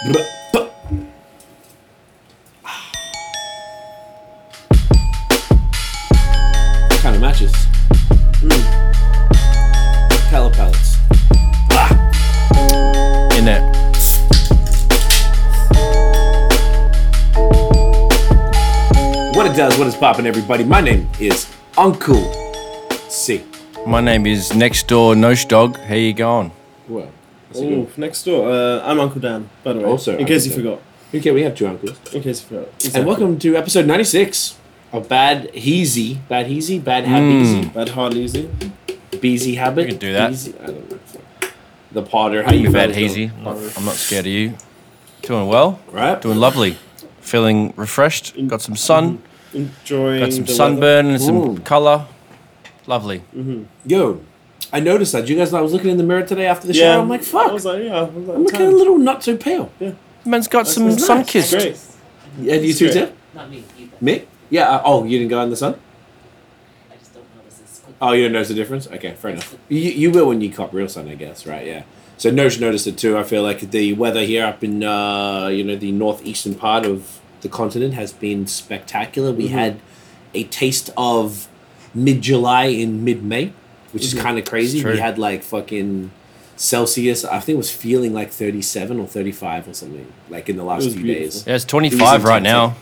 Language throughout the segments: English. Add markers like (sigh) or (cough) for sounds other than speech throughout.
What kind of matches? Hmm. Pallet pallets. Ah. In it. What it does, what is popping, everybody? My name is Uncle C. My name is Next Door Nosh Dog. How you going? Well, Oh, next door. Uh, I'm Uncle Dan, by the way. Also in case you Dan. forgot. okay, we have two uncles. In case you forgot. And welcome to episode 96 of Bad Heezy. Bad Heezy? Bad Habeezy? Bad hard easy. Beezy Habit? We can do that. Beezy? I don't know. The Potter. How you You bad fellas hazy. I'm not, I'm not scared of you. Doing well. Right? Doing lovely. Feeling refreshed. Got some sun. Enjoying Got some the sunburn and some Ooh. colour. Lovely. Yo, I noticed that. You guys, I was looking in the mirror today after the weather. show. I'm like, fuck. I was like, yeah. I was like, I'm looking damn. a little not so pale. Yeah, Man's got some nice. sun kissed. great. Yeah, you too, great. Tim? Not me either. Me? Yeah. Uh, oh, you didn't go in the sun? I just don't notice this. quick. Oh, you don't notice the difference? Okay, fair enough. You, you will when you cop real sun, I guess, right? Yeah. So Nosh noticed it too. I feel like the weather here up in uh, you know the northeastern part of the continent has been spectacular. We had a taste of mid July in mid May, which is kind of crazy. It's true. We had like fucking Celsius. I think it was feeling like thirty seven or thirty five or something like in the last few beautiful. days. Yeah, it's 25 right now.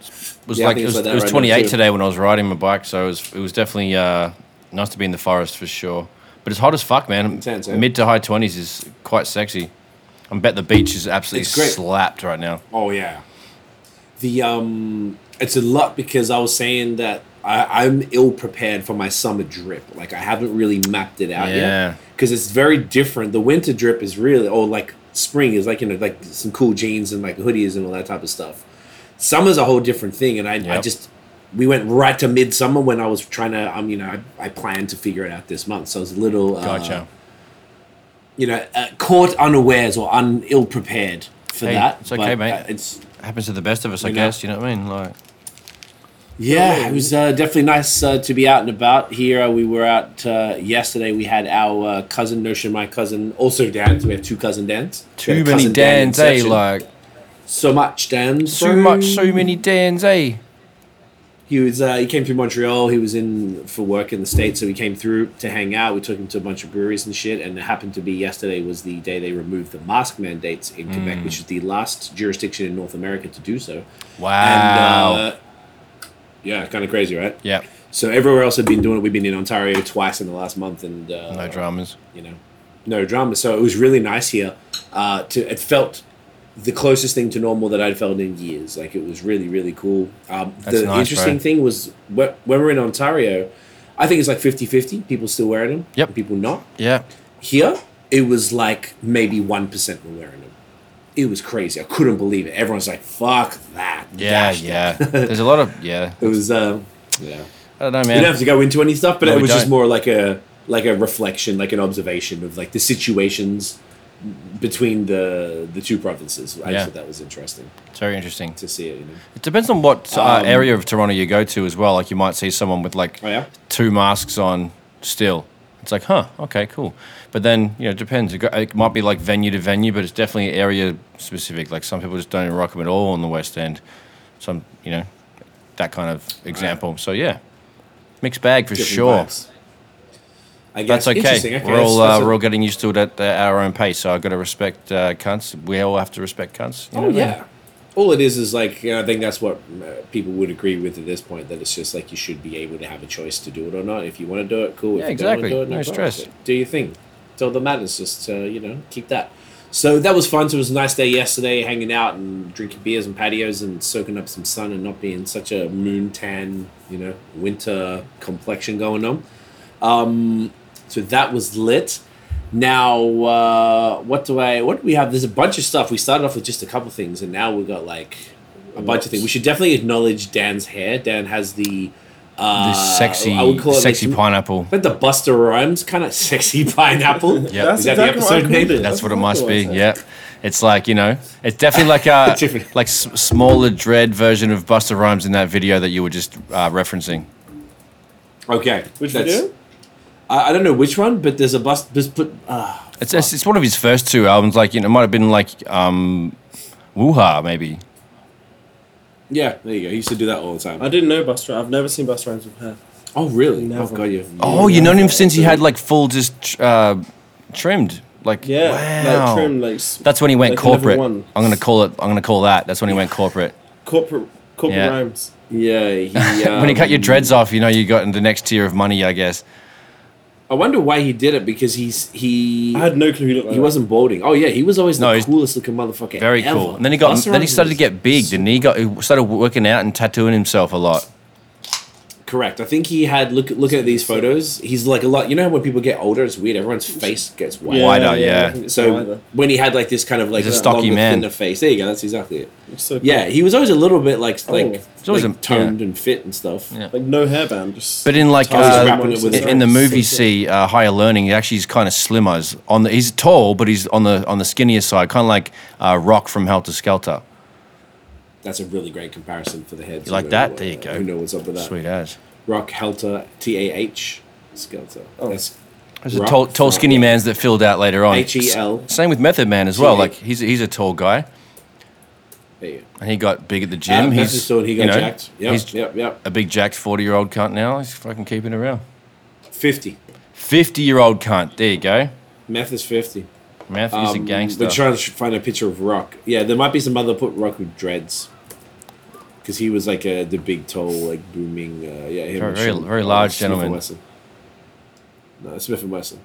It was Yeah, like it was, like it was right 28 too. today when I was riding my bike, so it was it was definitely uh, nice to be in the forest for sure. But it's hot as fuck, man. Intense, eh? Mid to high 20s is quite sexy. I bet the beach is absolutely great. slapped right now. Oh yeah. The um it's a lot because I was saying that I, I'm ill prepared for my summer drip. Like I haven't really mapped it out Yeah. yet. Because it's very different. The winter drip is really or like spring is like you know, like some cool jeans and like hoodies and all that type of stuff. Summer's a whole different thing and I, I just we went right to midsummer when I was trying to um you know I, I planned to figure it out this month. So I was a little uh, Gotcha. you know uh, caught unawares or un ill prepared for Hey, that. it's okay, but, mate. uh, it's Happens to the best of us, I know. guess. You know what I mean? Like, Yeah, it was uh, definitely nice uh, to be out and about. Here uh, we were out uh, yesterday. We had our uh, cousin Notion, my cousin, also Dan. So we have two cousin Dans. Too many cousin Dan eh? Like, so much Dan. so much, so many Dans, eh? He was. Uh, he came through Montreal. He was in for work in the states, so he came through to hang out. We took him to a bunch of breweries and shit. And it happened to be yesterday was the day they removed the mask mandates in Mm. Quebec, which is the last jurisdiction in North America to do so. Wow. And uh, yeah, kind of crazy, right? yeah, So everywhere else had been doing it. We've been in Ontario twice in the last month, and uh, no dramas. You know, no dramas. So it was really nice here. Uh, to it felt the closest thing to normal that I'd felt in years. Like it was really, really cool. Um, the nice, interesting bro. thing was wh- when we're in Ontario, I think it's like 50-50. People still wearing them. Yep. and People not. Yeah. Here, it was like maybe one percent were wearing them. It was crazy. I couldn't believe it. Everyone's like, "Fuck that." Yeah, yeah. that. There's a (laughs) lot of, yeah. it was. Uh, yeah. I don't know, man. We don't have to go into any stuff, but No, it was just more like a like a reflection, like an observation of like the situations between the the two provinces. I Yeah. thought that was interesting It's very interesting. to see it. You know? It depends on what uh, Um, area of Toronto you go to as well. Like you might see someone with like Oh yeah, two masks on still. It's like, huh, okay, cool. But then, you know, it depends. It, go, it might be like venue to venue, but it's definitely area specific. Like some people just don't rock them at all on the West End. Some, you know, that kind of example. So yeah, mixed bag for Different sure. vibes. I guess That's okay. Interesting, We're all uh, we're all getting used to it at uh, our own pace. So I've got to respect uh, cunts. We all have to respect cunts. You know Oh I mean? yeah. All it is is like you know, I think that's what uh, people would agree with at this point that it's just like you should be able to have a choice to do it or not. If you want to do it, cool. If Yeah, you don't wanna exactly. do it, No problem. stress. Do your thing. That's all that matters. Just uh, you know keep that. So that was fun. So it was a nice day yesterday, hanging out and drinking beers and patios and soaking up some sun and not being such a moon tan, you know, winter complexion going on. Um, so that was lit. Now, uh, what do I? What do we have? There's a bunch of stuff. We started off with just a couple things, and now we've got like a bunch of things. We should definitely acknowledge Dan's hair. Dan has the uh, This sexy, I would call it sexy like, pineapple. like the Busta Rhymes kind of (laughs) sexy pineapple. (laughs) Yeah. That's Is that the exactly what I episode name? it. That's what it must be. what Yeah, it's like you know, it's definitely like (laughs) a like s- smaller dread version of Busta Rhymes in that video that you were just uh, referencing. Okay, Which that's- video? I, I don't know which one, but there's a bust. Just put. Uh, It's, it's it's one of his first two albums. Like you know, it might have been like um, Woo Hah maybe. Yeah, there you go. He used to do that all the time. I didn't know Busta. I've never seen Busta Rhymes with hair. oh, really? Never. Oh, God, you. Oh, you known him since he had like full just uh, trimmed. Like Yeah, wow. like trim, like That's when he went like corporate. I'm gonna call it. I'm gonna call that. That's when he went corporate. corporate corporate Yeah. rhymes. Yeah, he. (laughs) when you cut your um, dreads off, you know you got in the next tier of money, I guess. I wonder why he did it because he's he. I had no clue he looked like he that. wasn't balding. Oh yeah, he was always No, the he's coolest looking motherfucker. Very ever. cool. And then he got. Busta then he started to get big. Didn't he? He got. He started working out and tattooing himself a lot. Correct. I think he had look looking at these photos. He's like a lot. You know how when people get older, it's weird. Everyone's face gets white. Wider, yeah. I think it's So wider. when he had like this kind of like He's a stocky longer, man. thinner face. There you go. That's exactly it. It's so cool. Yeah, he was always a little bit like Oh. like, He's always like a- toned and fit and stuff. Yeah. like no hairband, just. But in like ties uh, wrapping it with in, the arms. movie, So see uh, higher learning. He actually is kind of slimmer. He's On the, he's tall, but he's on the on the skinnier side, kind of like uh, Rock from Heltah Skeltah. That's a really great comparison for the heads. You like that? know, There you uh, go. Who knows what's up with that? Sweet as. Rock Heltah T A H Skeltah. Oh. That's There's a tall, tall, skinny man's that filled out later on. H E L. Same with Method Man as well. T- Like he's he's a tall guy, There you go. and he got big at the Uh, gym. Memphis he's Stone, he got you know, jacked. Yep, He's yep, yep. a big jacked forty year old cunt now. He's fucking keeping it around. Fifty. Fifty year old cunt. There you go. Meth is fifty. Meth is a Um, gangster. We're trying to find a picture of Rock. Yeah, there might be some other put Rock with dreads. Because he was like a, the big, tall, like booming. Uh, yeah, him Very- and very- Sean- very uh, large Smith and gentleman. Wesson. No, Smith and Wesson.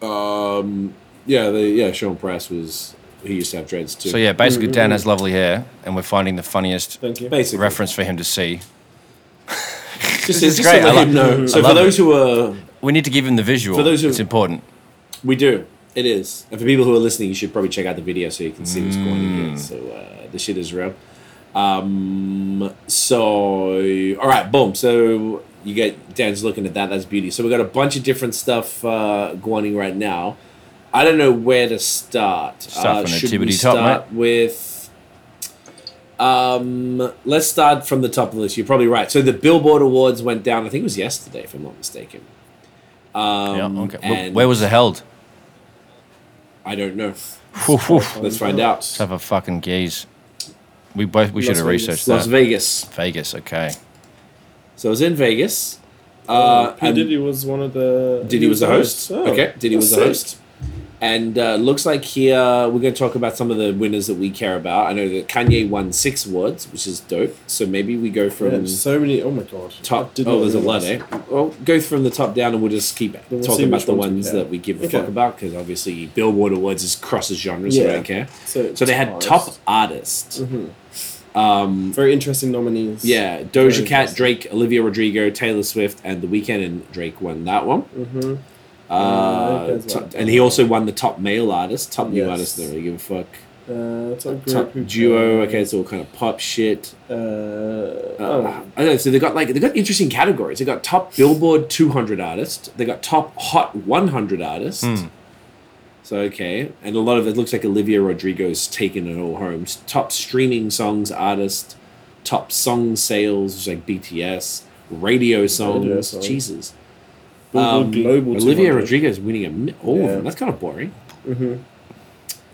Um, yeah, the, yeah, Sean Price was. He used to have dreads too. so yeah, basically Dan has lovely hair, and we're finding the funniest Thank you. basically, reference for him to see. Just, (laughs) This is just great. to I love- him know. So I for love those who are We need to give him the visual. For those who- it's important. We do. It is. And for people who are listening, you should probably check out the video so you can see what's going on Mm. So uh, the shit is real. Um, so, all right, boom. So you get Dan's looking at that. That's beauty. So we got a bunch of different stuff uh, going right now. I don't know where to start. Start uh, from the should we top, start with? Um, let's start from the top of the list. You're probably right. So the Billboard Awards went down. I think it was yesterday, if I'm not mistaken. Um, yeah. Okay. And- Where was it held? I don't know. Let's find out. Let's have a fucking gaze. We both we should Las have Vegas. researched Las that. Vegas. Vegas. Okay. So it was in Vegas. Uh, Uh, P and Diddy was one of the. Diddy was the host. Oh, okay, Diddy was the that's host. And uh, looks like here we're going to talk about some of the winners that we care about. I know that Kanye won six awards, which is dope. So maybe we go from Yeah, so many. Oh my god. top. Did Oh, there's a lot, eh? Well, go from the top down, and we'll just keep we'll talking about the ones that we give a Okay. fuck about because obviously Billboard Awards is crosses genres, so I Yeah. don't care. So, So they had top artist. Um, Very interesting nominees. Yeah, Doja Cat. Drake, Olivia Rodrigo, Taylor Swift, and The Weeknd, and Drake won that one. Mm-hmm. Uh, top- well, and he also won the top male artist, top new Yes. artist. Don't really give a fuck. Uh, top group. Top who- duo. Okay, it's all kind of pop shit. Uh, Uh, oh. I don't know. So they got like they got interesting categories. They got top Billboard 200 artist. They got top Hot 100 artist. Hmm. So okay, and a lot of it looks like Olivia Rodrigo's taken it all home. Top streaming songs artist, top song sales which is like BTS, radio songs. Radio songs. Jesus. Billboard Um, Global Olivia 200. Rodrigo's winning all of them. That's kind of boring. Mhm.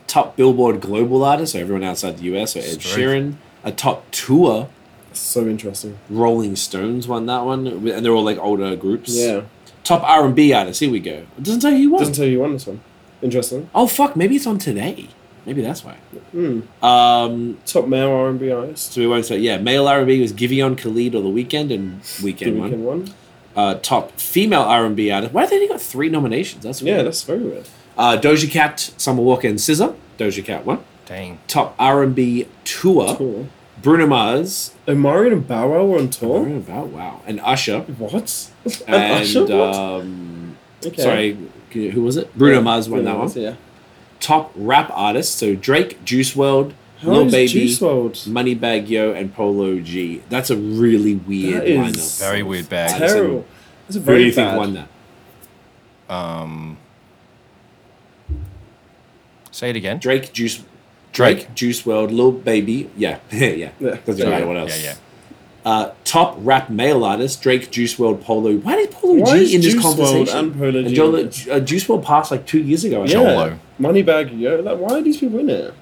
Top Billboard Global artist, so everyone outside the US, so Ed Straight. Sheeran. A top tour, So interesting. Rolling Stones won that one, and they're all like older groups. Yeah. Top R and B artist. Here we go. It doesn't tell you who won. Doesn't tell you who won this one. Interesting. oh fuck! Maybe it's on today. Maybe that's why. Hmm. Um, Top male R and B artist. so we won't say. Yeah, male R and B was Giveon Khalid or The Weeknd, and The Weeknd weekend one. Uh, top female R and B artist. Why have they only got three nominations? That's weird. Yeah, that's very weird. Uh, Doja Cat, Summer Walker, and SZA. Doja Cat won. Dang. Top R and B tour. Cool. Bruno Mars. Omarion and Bow Wow were on tour. Bruno Mars, wow, and Usher. What? (laughs) And And (laughs) Usher? What? um, Okay. sorry, who was it? Bruno Yeah, Mars won Bruno that Mars, one. Yeah. Top rap artist. So Drake, Juice WRLD, How Lil Baby, Juice WRLD? Moneybagg Yo, and Polo G. That's a really weird That is lineup. Very weird bag. Terrible. That's a Who do you think bad. won that? Um. Say it again. Drake, Juice, Drake. Drake, Juice WRLD, Lil Baby. Yeah, (laughs) yeah. Yeah. Doesn't Yeah. matter what else. Yeah, Uh, top rap male artist Drake, Juice WRLD, Polo. Why did Polo Why G in this Juice WRLD conversation? and Polo G Joe- in uh, Juice WRLD passed like two years ago. Yeah. think. Jolo. Moneybagg Yo. Like, why are these people in it?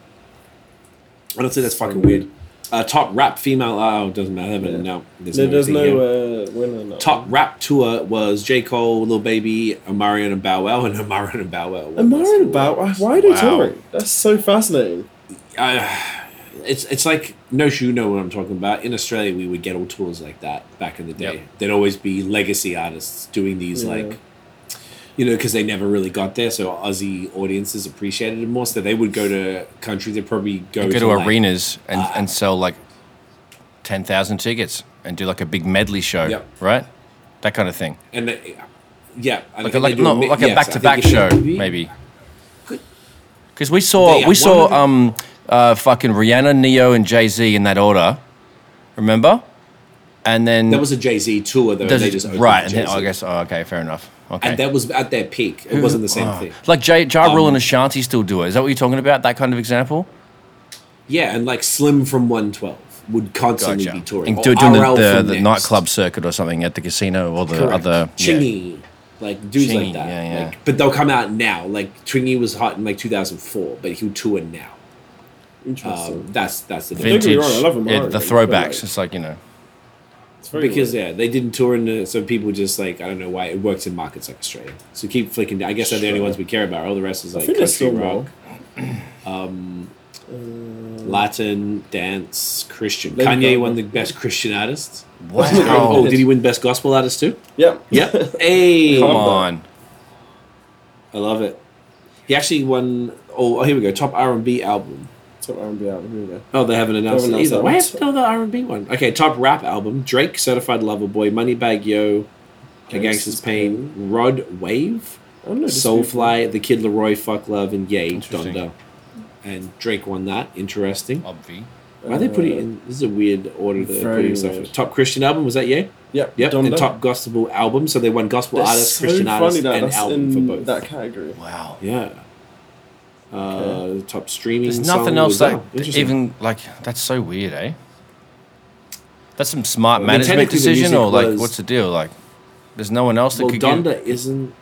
I don't think that's fucking weird. Uh, top rap female. Oh, it doesn't matter. But Yeah. no, there's There, no. there's no uh, winner. No. Top rap tour was J Cole, Lil Baby, Omarion and Bow Wow, and Omarion and Bow Wow. And and Bow. Why why are they Wow. touring? That's so fascinating. uh, it's it's like no shoe know what I'm talking about. In Australia, we would get all tours like that back in the day. Yep. There'd always be legacy artists doing these Yeah. like, you know, because they never really got there. So Aussie audiences appreciated it more. So they would go to countries. They'd probably go, go to like- arenas and, uh, and sell like 10,000 tickets and do like a big medley show, Yep. right? That kind of thing. and they, yeah, I Like a, like, they do no, mi- like yes, a I back to back show, maybe. Because we saw, we saw one of the- um, uh, fucking Rihanna, Ne-Yo, and Jay Z in that order. Remember? And then. That was a Jay Z tour though. they just right. And then, Jay-Z. I guess, oh, okay, fair enough. Okay. and that was at their peak. It wasn't the same Oh. thing. Like Jay, Ja Rule Um, and Ashanti still do it. Is that what you're talking about? That kind of example? Yeah, and like Slim from 112 would constantly Gotcha. be touring. And do, doing the, RL the, from the nightclub circuit or something at the casino or the Correct. other. yeah. Chingy, like dudes Chingy, like that. yeah, yeah. Like, but they'll come out now. Like Chingy was hot in like 2004, but he'll tour now. Interesting. Um, that's that's the Don't Vintage. me I love him yeah, hard, the throwbacks. like- it's like, you know. It's very because weird. yeah, they didn't tour in the, so people just like I don't know why it works in markets like Australia. So keep flicking. down. I guess they're the only ones we care about. All the rest is like think country still rock, more. (clears throat) Um, uh, Latin, dance, Christian. Lady Kanye Gaga. won the best Christian artist. Wow. (laughs) Oh, oh, did he win best gospel artist too? Yeah. Yep. (laughs) hey, Come Come on. I love it. He actually won. Oh, here we go. Top R and B album. Top R&B album. Here we go. Oh, they haven't announced haven't it either. Why that have to tell the R and B one? Okay, top rap album: Drake, Certified Lover Boy, Moneybagg Yo, A Gangster's Gangsta's Pain, Rod Wave, I don't know. this people- Soulfly, The Kid LAROI, Fuck Love, and Yay, Interesting. Donda. And Drake won that. Interesting. Obvi. Why they put it uh, in? This is a weird order. They're Very putting stuff. weird. in. Top Christian album was that Yay? Yep. Yep. Donda. And top gospel album. So they won gospel That's artist, so Christian funny artist, and that's album for both. that category. Wow. Yeah. Uh, top streaming. There's song nothing else was- that even like that's so weird, eh? That's some smart Well, management decision, or like was- what's the deal? Like, there's no one else that Well, could Donda get. isn't.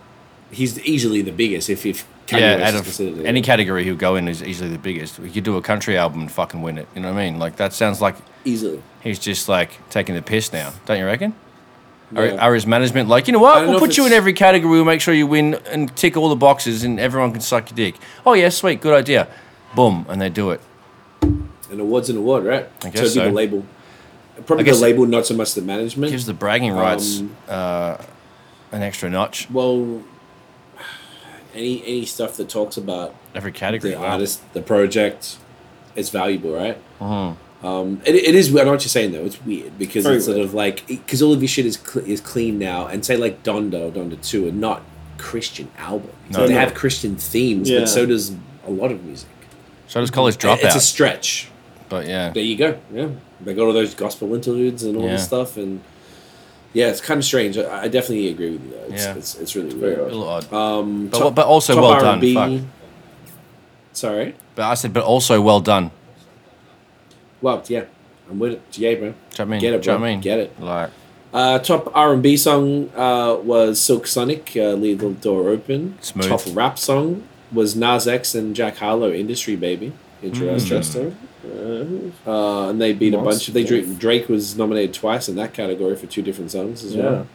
He's easily the biggest. If if Kanye Yeah, West out of any it. category he'll go in is easily the biggest. You could do a country album and fucking win it. You know what I mean? Like that sounds like easily. he's just like taking the piss now. Don't you reckon? Are, Yeah. are his management like, you know what? We'll know put you in every category. We'll make sure you win and tick all the boxes, and everyone can suck your dick. Oh yeah, sweet, good idea. Boom, and they do it. An award's an award, right? I guess so. so. The label, probably the label, not so much the management. Gives the bragging rights Um, uh, an extra notch. well, any any stuff that talks about Every category. the wow. artist, the project, it's valuable, right? Mhm. Um, it, it is. I know what you're saying though. It's weird because Very it's sort weird. of like because all of your shit is cl- is clean now, and say like Donda or Donda Two are not Christian albums. No, they no. have Christian themes, Yeah. but so does a lot of music. So does college Dropout. It's a stretch. but yeah, There you go. Yeah, they got all those gospel interludes and all Yeah. this stuff, and yeah, it's kind of strange. I, I definitely agree with you. Though. It's, Yeah. it's, it's really Very weird. a little odd. Um, But- but also well done, R&B. fuck. Sorry. But I said, but also well done. Well, yeah, I'm with it. Yeah, bro. Do you know what I mean? Get it, Do you bro. what I mean? Get it. Like, Uh, top R and B song uh, was Silk Sonic, uh, "Leave the Door Open." Smooth. Top rap song was Nas X and Jack Harlow, "Industry Baby." Interesting. Interesting. Uh, Uh, and they beat a bunch. Of, they Monster. Drake, Drake was nominated twice in that category for two different songs as yeah. well.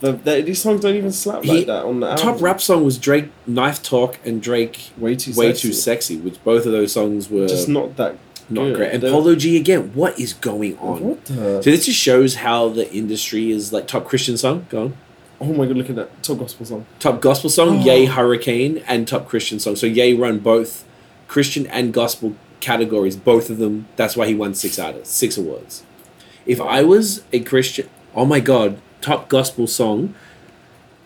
The, the, these songs don't even slap He- like that on the album. Top rap song was Drake "Knife Talk" and Drake Way too "Way sexy. Too Sexy," which both of those songs were Just not that not good. great. And They're- Polo G again. What is going on? What the? So this just shows how the industry is like top Christian song. Go on. Oh my god! Look at that top gospel song. Top gospel song, Oh. Yay Hurricane, and top Christian song. So Yay run both Christian and gospel categories, both of them. That's why he won six artists, six awards. If I was a Christian, oh my god, top gospel song.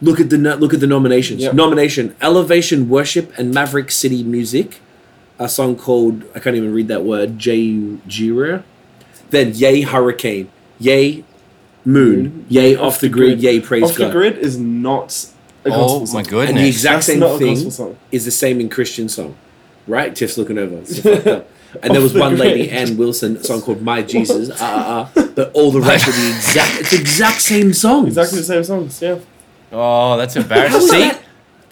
Look at the look at the nominations. Yep. Nomination: Elevation Worship and Maverick City Music, a song called I can't even read that word. J Jireh. Then Yay Hurricane, Yay Moon, Moon, Yay Off the Grid, Yay Praise Off God. the grid is not a oh gospel my song. goodness. And the exact That's same thing is the same in Christian song, right? Tiff's looking over. It's. (laughs) And there was the one lady. Anne Wilson, a song called My (laughs) Jesus, uh, uh, uh, but all the rest are the exact, it's the exact same songs. Exactly the same songs. Yeah. Oh, that's embarrassing. See, that?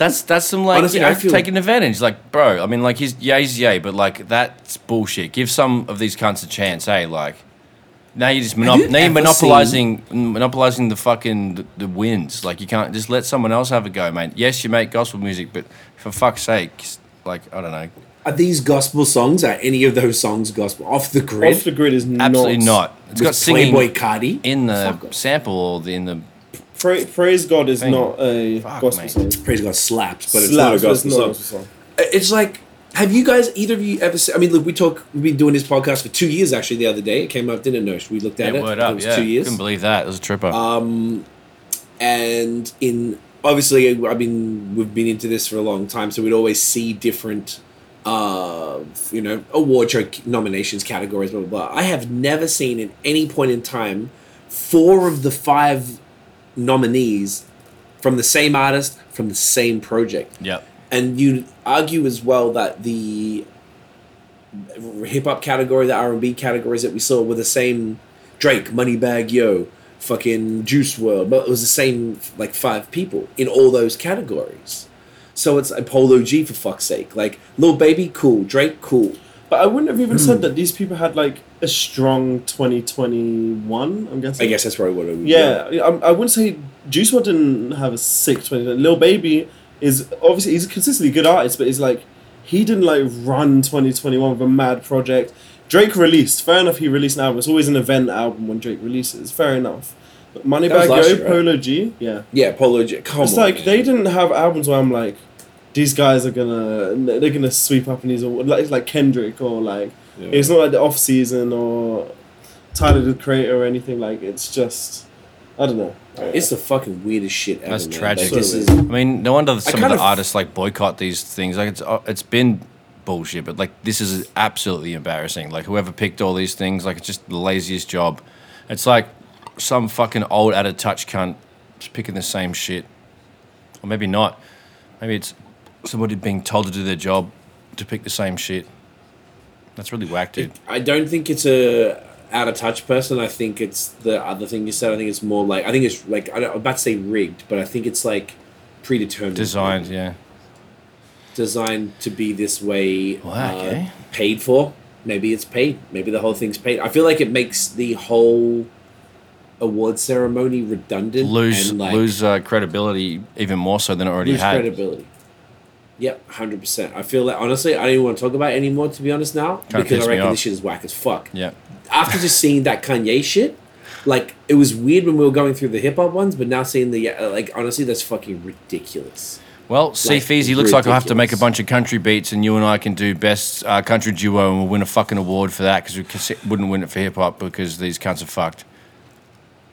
That's that's some like Honestly, you know I feel- taking advantage. Like, bro, I mean, like he's yay's yay, but like that's bullshit. Give some of these cunts a chance, hey? Like, now you're just monop- you now you're ever monopolizing monopolizing the fucking the, the wins. Like, you can't just let someone else have a go, mate. Yes, you make gospel music, but for fuck's sake, like I don't know, Are these gospel songs? Are any of those songs gospel? Off the grid? Off the grid is absolutely not. not. It's With got singing Playboi Carti? in the sample or the, in the Pra- Praise God is Thing. not a Fuck, gospel mate. song. Praise God slaps, but it's not a but it's gospel not a song. gospel song. It's like, have you guys, either of you ever seen, I mean, look, we talk, we've been doing this podcast for two years actually the other day. It came up, didn't know. We looked at yeah, it. word It up. was Yeah, two years. couldn't believe that. It was a tripper. Um, and in obviously, I mean, we've been into this for a long time, so we'd always see different, uh, you know, award show nominations categories, blah blah blah. I have never seen at any point in time four of the five nominees from the same artist from the same project yep. and you argue as well that the hip hop category, the R and B categories that we saw were the same. Drake, Moneybagg Yo, fucking Juice WRLD, but it was the same like five people in all those categories. So it's a Polo G for fuck's sake. Like Lil Baby, cool. Drake, cool. But I wouldn't have even Hmm. said that these people had like a strong 2021. I'm guessing. I guess that's probably what it would. Yeah, I, I wouldn't say Juice WRLD didn't have a sick 2020. Lil Baby is obviously he's a consistently good artist, but he's like he didn't like run 2021 with a mad project. Drake released. Fair enough, he released an album. It's always an event album when Drake releases. Fair enough. But Moneybagg Yo, year, right? Polo G, yeah. Yeah, Polo G. Come it's on. like man. they didn't have albums where I'm like, these guys are gonna they're gonna sweep up in these. Like like Kendrick or like Yeah. it's not like the off season or Tyler the Creator or anything. Like it's just I don't know. It's the fucking weirdest shit ever. That's man. tragic. Like, this is, I mean, no wonder some of the of- artists like boycott these things. Like it's uh, it's been bullshit, but like this is absolutely embarrassing. Like whoever picked all these things, like it's just the laziest job. It's like some fucking old out of touch cunt just picking the same shit, or maybe not. Maybe it's somebody being told to do their job to pick the same shit. That's really whack, dude. I don't think it's a out of touch person. I think it's the other thing you said. I think it's more like I think it's like I don't, I'm about to say rigged, but I think it's like predetermined, Designed, yeah. designed to be this way. Whack, uh, eh? Paid for? Maybe it's paid. Maybe the whole thing's paid. I feel like it makes the whole award ceremony redundant Lose and like lose uh, credibility even more so than it already lose had. credibility. Yep, hundred percent. I feel that honestly, I don't even want to talk about it anymore. To be honest, now Kinda because I reckon this shit is whack as fuck. Yeah. after just seeing that Kanye shit, like it was weird when we were going through the hip hop ones, but now seeing the uh, like honestly, that's fucking ridiculous. Well, see, Like, Feezy, looks like I'll have to make a bunch of country beats, and you and I can do best uh, country duo, and we'll win a fucking award for that because we wouldn't win it for hip hop because these cunts are fucked.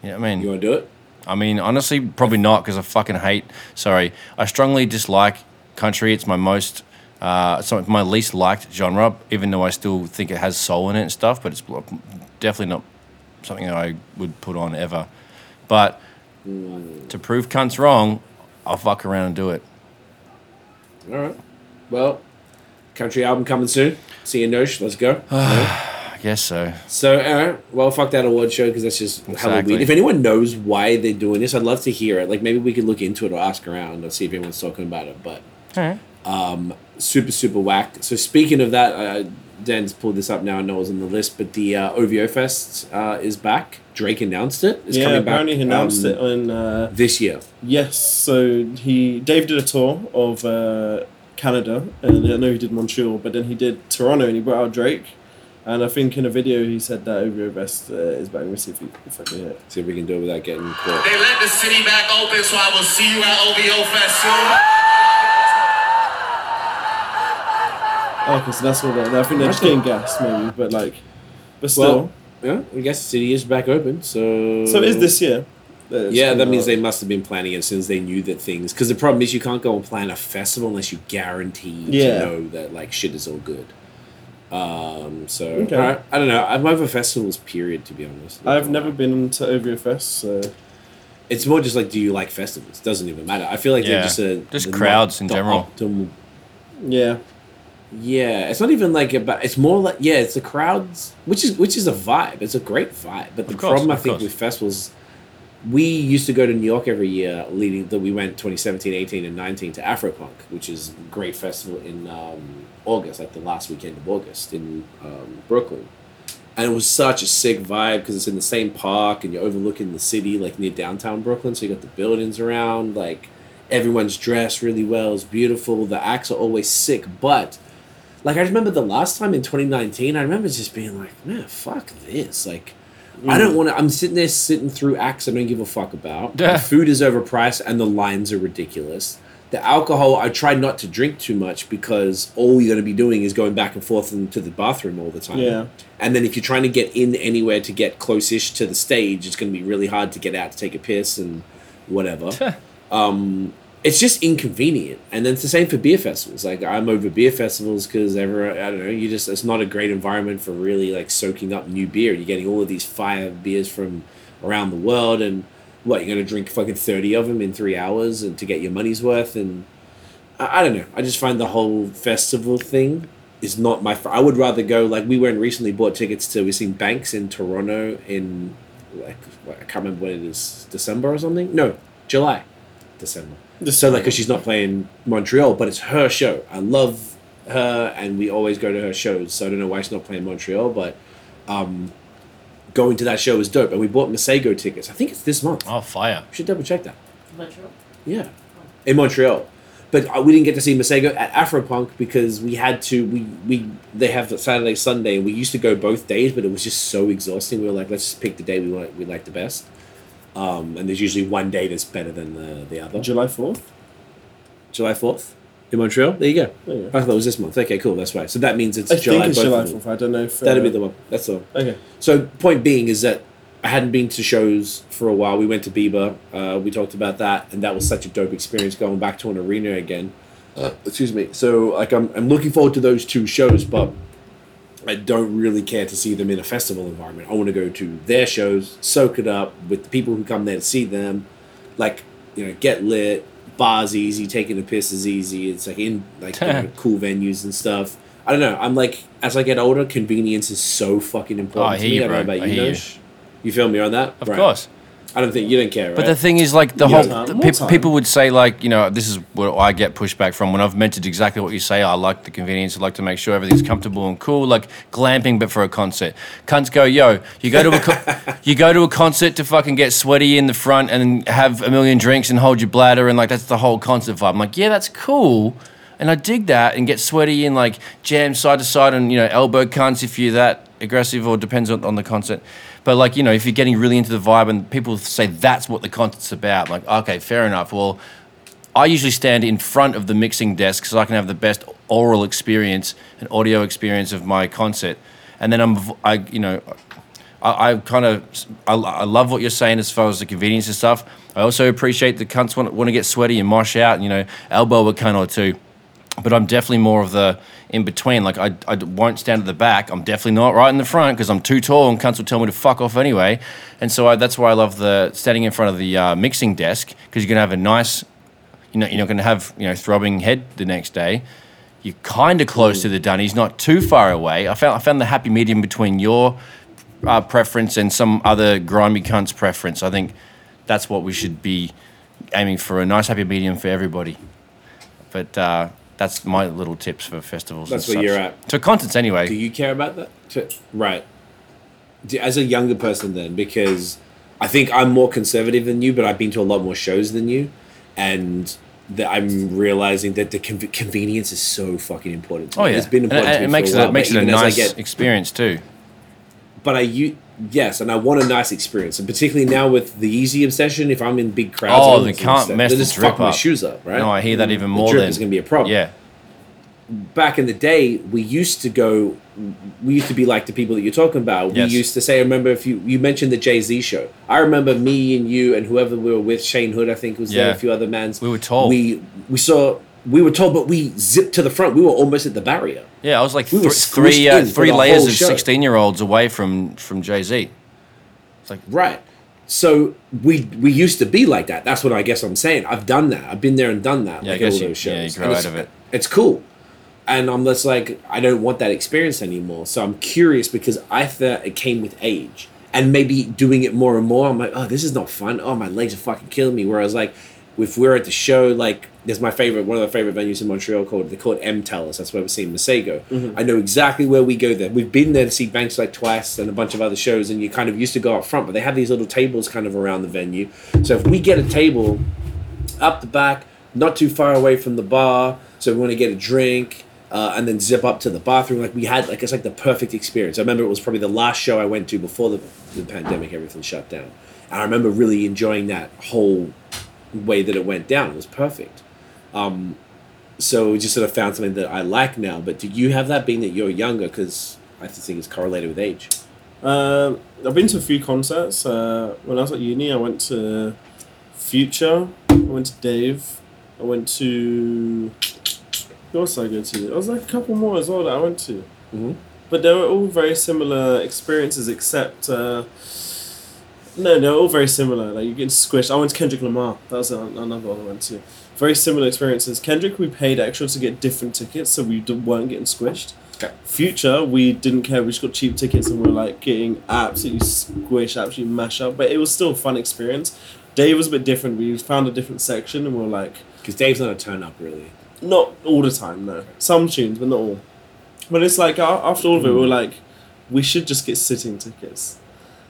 You know what I mean? You want to do it? I mean, honestly, probably not because I fucking hate. Sorry, I strongly dislike country. It's my most, uh, it's my least liked genre, even though I still think it has soul in it and stuff. But it's definitely not something that I would put on ever. But to prove cunts wrong, I'll fuck around and do it. All right. Well, country album coming soon. See you, Nosh. Let's go. (sighs) I guess so. so, all right. Well, fuck that award show because that's just hella Exactly. weird. If anyone knows why they're doing this, I'd love to hear it. Like maybe we could look into it or ask around or see if anyone's talking about it. But um, super super whack. So speaking of that, uh, Dan's pulled this up now. I know it was on the list, but the uh, OVO Fest uh, is back. Drake announced it. It's yeah, coming back. he announced um, it on. Uh, this year. yes, so he Dave did a tour of uh, Canada, and I know he did Montreal, but then he did Toronto, and he brought out Drake. And I think in a video he said that OVO Fest uh, is back. Let's see if, he, if I can hear it. See if we can do it without getting caught. They let the city back open, so I will see you at OVO Fest soon. Okay, so that's what they I think they're just getting gas, maybe, but like, but still. Well, yeah, I guess the city is back open. So so it is this year. that Yeah, that means out. they must have been planning it since they knew that things. Because the problem is you can't go and plan a festival unless you guarantee Yeah. to know that like shit is all good. Um. So Okay. alright, I don't know. I'm over festivals. Period. To be honest, I've never been to OVO Fest, so It's more just like, do you like festivals? Doesn't even matter. I feel like Yeah. they're just a Just the crowds not- in the general. optimal- yeah. Yeah, it's not even like about. It's more like yeah, it's the crowds, which is which is a vibe. It's a great vibe. But the course, problem I think course. with festivals, we used to go to New York every year. Leading that we went 2017, 18, and 19 to Afropunk, which is a great festival in um, August, like the last weekend of August in um, Brooklyn. And it was such a sick vibe because it's in the same park and you're overlooking the city, like near downtown Brooklyn. So you got the buildings around, like everyone's dressed really well. It's beautiful. The acts are always sick, but like I remember the last time in 2019, I remember just being like, man, fuck this. Like, I don't want to. I'm sitting there sitting through acts I don't give a fuck about. The food is overpriced and the lines are ridiculous. The alcohol, I try not to drink too much because all you're going to be doing is going back and forth into the bathroom all the time. Yeah. And then if you're trying to get in anywhere to get close-ish to the stage, it's going to be really hard to get out to take a piss and whatever (laughs) um, it's just inconvenient. And then it's the same for beer festivals. Like I'm over beer festivals because ever I don't know, you just it's not a great environment for really like soaking up new beer. You're getting all of these fire beers from around the world, and what you're gonna drink fucking thirty of them in three hours and to get your money's worth. And I, I don't know. I just find the whole festival thing is not my. I would rather go like we went recently bought tickets to we seen Banks in Toronto in like I can't remember when it is December or something. No, July, December. So like, cause she's not playing Montreal, but it's her show. I love her, and we always go to her shows. So I don't know why she's not playing Montreal, but um, going to that show was dope. And we bought Masego tickets. I think it's this month. Oh, fire. We should double check that. Montreal. Yeah, in Montreal. But uh, we didn't get to see Masego at Afropunk because we had to. We we they have Saturday Sunday, and we used to go both days, but it was just so exhausting. We were like, let's just pick the day we want we like the best. Um, and there's usually one day that's better than the the other. July fourth. July fourth in Montreal. There you go. There you I thought it was this month. Okay, cool. That's right. So that means it's I July. think it's July fourth. I don't know if uh, That'd be the one. That's all. Okay. So point being is that I hadn't been to shows for a while. We went to Bieber. Uh, we talked about that, and that was such a dope experience going back to an arena again. Uh, excuse me. So like I'm I'm looking forward to those two shows, but I don't really care to see them in a festival environment. I want to go to their shows, soak it up with the people who come there to see them, like you know, get lit. Bars easy, taking a piss is easy. It's like in like you know, (laughs) cool venues and stuff. I don't know. I'm like as I get older, convenience is so fucking important Oh, I to me. you, I don't know about I you, you. You feel me on that? Of Right. course. I don't think you don't care, right? But the thing is, like the More whole the more peop- time. people would say, like you know, this is what I get pushback from when I've mentioned exactly what you say. I like the convenience. I like to make sure everything's comfortable and cool, like glamping, but for a concert. Cunts go, yo, you go to a co- (laughs) you go to a concert to fucking get sweaty in the front and have a million drinks and hold your bladder and like that's the whole concert vibe. I'm like, yeah, that's cool. And I dig that and get sweaty and like jam side to side and you know elbow cunts if you're that aggressive or depends on, on the concert. But like you know if you're getting really into the vibe and people say that's what the concert's about, like okay, fair enough. Well, I usually stand in front of the mixing desk so I can have the best aural experience and audio experience of my concert. And then I'm I you know I, I kind of I, I love what you're saying as far as the convenience and stuff. I also appreciate the cunts want, want to get sweaty and mosh out and you know elbow a cunt or two but I'm definitely more of the in between. Like I, I won't stand at the back. I'm definitely not right in the front because I'm too tall and cunts will tell me to fuck off anyway. And so I, that's why I love the standing in front of the uh, mixing desk because you're gonna have a nice, you know, you're not gonna have you know throbbing head the next day. You're kind of close to the dunnies, not too far away. I found I found the happy medium between your uh, preference and some other grimy cunt's preference. I think that's what we should be aiming for a nice happy medium for everybody. But uh, that's my little tips for festivals. That's and where such. you're at. So concerts anyway. Do you care about that? To- Right. Do- As a younger person, then, because I think I'm more conservative than you, but I've been to a lot more shows than you, and that I'm realizing that the con- convenience is so fucking important. To oh yeah, it's been important it, to me it makes it while, it makes it a even as I nice get- experience too. But I you yes, and I want a nice experience, and particularly now with the easy obsession. If I'm in big crowds, Oh, they can't stuff, mess they the just drip fuck my shoes up, right? No, I hear that even The more drip than is going to be a problem. Yeah, back in the day, we used to go. We used to be like the people that you're talking about. Yes. We used to say, I remember if you you mentioned the Jay Z show. I remember me and you and whoever we were with, Shane Hood, I think was there, a few other mans. We were told. We we saw. We were told, but we zipped to the front. We were almost at the barrier. yeah. I was like We thr- three uh, three layers of sixteen year olds away from from Jay Z. It's like Right. So we we used to be like that. That's what I guess I'm saying. I've done that. I've been there and done that. Yeah, I guess all you- those yeah, you grow out it's- of it. It's cool. and I'm just like, I don't want that experience anymore. So I'm curious because I thought it came with age, and maybe doing it more and more, I'm like, oh, this is not fun. Oh, my legs are fucking killing me. Where I was like, if we're at the show, like, there's my favorite, one of the favorite venues in Montreal called they call it MTELUS. That's where we're seeing Masego. I know exactly where we go there. We've been there to see Banks like twice and a bunch of other shows, and you kind of used to go up front, but they have these little tables kind of around the venue. So if we get a table up the back, not too far away from the bar. So we want to get a drink uh, and then zip up to the bathroom. Like we had, like it's like the perfect experience. I remember it was probably the last show I went to before the, the pandemic. Everything shut down, and I remember really enjoying that whole way that it went down. It was perfect. Um, so we just sort of found something that I like now. But do you have that being that you're younger? Because I think it's correlated with age. Um, I've been to a few concerts. Uh, when I was at uni, I went to Future. I went to Dave. I went to. Who else did I go to? There was like a couple more as well that I went to. Mhm. But they were all very similar experiences, except. Uh, no, they're all very similar. Like you get squished. I went to Kendrick Lamar. That was another one I went to. Very similar experiences. Kendrick, we paid extra to get different tickets, so we weren't getting squished. Okay. Future, we didn't care. We just got cheap tickets and we are like getting absolutely squished, absolutely mashed up. But it was still a fun experience. Dave was a bit different. We found a different section and we were like, Because Dave's not a turn up really. not all the time, no. Some tunes, but not all. But it's like after all of it, we were like, we should just get sitting tickets.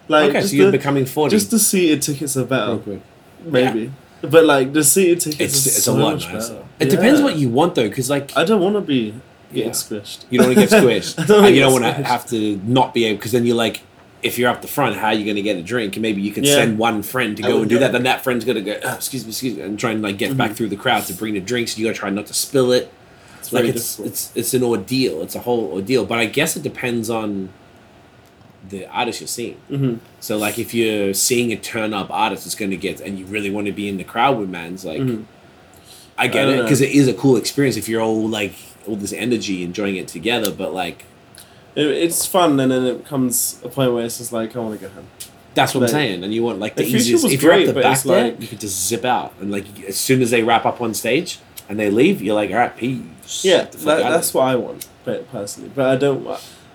Like okay, just so you're the, becoming forty. just the seated tickets are better, real quick. maybe. But like the seated tickets, It's are it's so a lot much nicer. better. It depends what you want though, because like I don't want to be getting Yeah. squished. You don't want to get (laughs) squished. Don't and you don't want to have to not be able because then you're like, if you're up the front, how are you going to get a drink? And maybe you can Yeah. send one friend to go and do get- that. Then that friend's going to go, oh, excuse me, excuse me, and try and like get back mm-hmm. through the crowd to bring the drinks. You got to try not to spill it. It's like it's difficult. it's it's an ordeal. It's a whole ordeal. But I guess it depends on the artist you're seeing. Mhm. So like if you're seeing a turn up artist, it's going to get and you really want to be in the crowd with man's like. Mhm. I get I it because it is a cool experience if you're all like all this energy enjoying it together. But like It- it's fun, and then it comes a point where it's just like I want to go home. That's what Like- I'm saying, and you want like the The easiest. If you're great, at the back there, like- you can just zip out, and like as soon as they wrap up on stage and they leave, you're like, all right, peace. Yeah, Get the fuck that, that's what I want, personally. But I don't.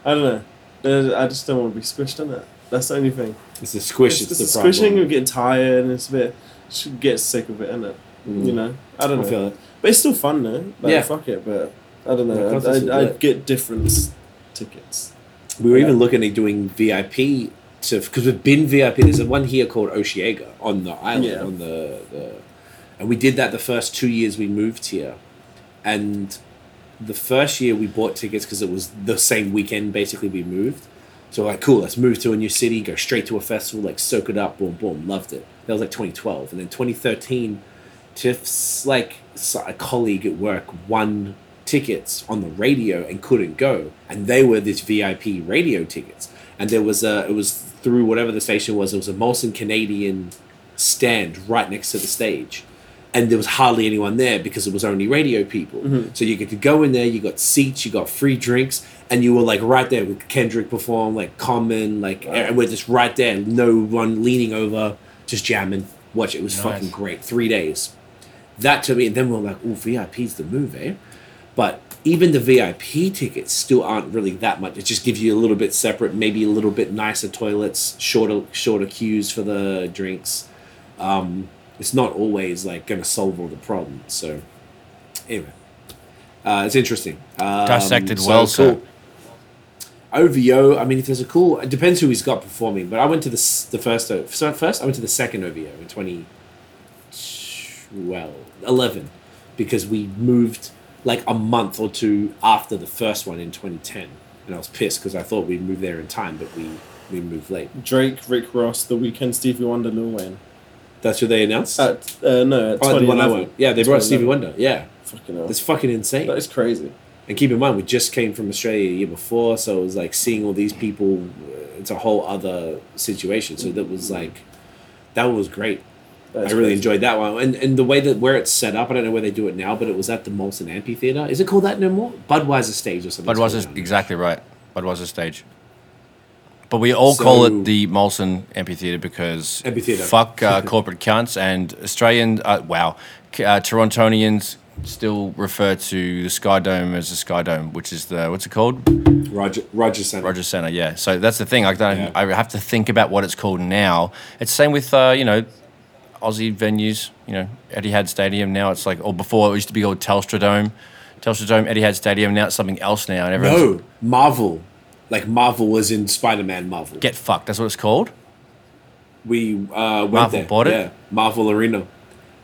I don't know. I just don't want to be squished in it. That's the only thing. it's the squish. it's It's, it's the squishing. We're getting tired, and it's a bit. Should get sick of it, innit? Mm. You know. I don't I know. feel it. But it's still fun though. Like, Yeah. Fuck it, but I don't know. I, get different tickets. We were Yeah. even looking at doing VIP to because we've been VIP. There's a one here called Osheaga on the island Yeah. on the, the and we did that the first two years we moved here, and the first year we bought tickets because it was the same weekend basically we moved. So like cool, let's move to a new city, go straight to a festival, like soak it up, boom boom, loved it. That was like 2012, and then 2013, Tiff's like a colleague at work won tickets on the radio and couldn't go, and they were this VIP radio tickets, and there was a it was through whatever the station was, it was a Molson Canadian stand right next to the stage. And there was hardly anyone there because it was only radio people. So you get to go in there, you got seats, you got free drinks, and you were like right there with Kendrick perform, like Common, like and we're just right there, no one leaning over, just jamming. Watch it, was Nice. fucking great. Three days. That to me, and then we're like, oh, VIP's the move, eh? But even the VIP tickets still aren't really that much. It just gives you a little bit separate, maybe a little bit nicer toilets, shorter shorter queues for the drinks. Um, it's not always like going to solve all the problems. So anyway, uh, it's interesting. Um, Dissected so well, sir. OVO. I mean, if there's a cool, it depends who he's got performing. But I went to the the first O- so first I went to the second OVO in twenty well eleven because we moved like a month or two after the first one in 2010 and I was pissed because I thought we'd move there in time but we we moved late Drake, Rick Ross, The Weeknd, Stevie Wonder, Lil Wayne. That's what they announced At uh, no, at oh, the one I 2011. went yeah they brought Stevie Wonder yeah Fucking hell. that's fucking insane That is crazy. and keep in mind we just came from Australia a year before so it was like seeing all these people uh, it's a whole other situation so that was like that was great That is I really crazy. enjoyed that one, and and the way that where it's set up. I don't know where they do it now, but it was at the Molson Amphitheater. Is it called that no more? Budweiser Stage or something. it's Budweiser's called now. exactly right. Budweiser stage. But we all call it the Molson Amphitheater because Amphitheatre. fuck uh, corporate cunts and Australian, uh, wow, uh, Torontonians still refer to the Sky Dome as the Sky Dome, which is the what's it called? Roger Roger Center. Roger Center. Yeah. So that's the thing. I don't. Yeah. I have to think about what it's called now. It's same with uh, you know, Aussie venues. You know, Etihad Stadium. Now it's like, or before it used to be called Telstra Dome. Telstra Dome, Etihad Stadium. Now it's something else now, and everyone's No, Marvel. Like Marvel was in Spider-Man Marvel. get fucked. That's what it's called. we uh, went Marvel there. bought it? Yeah, Marvel Arena.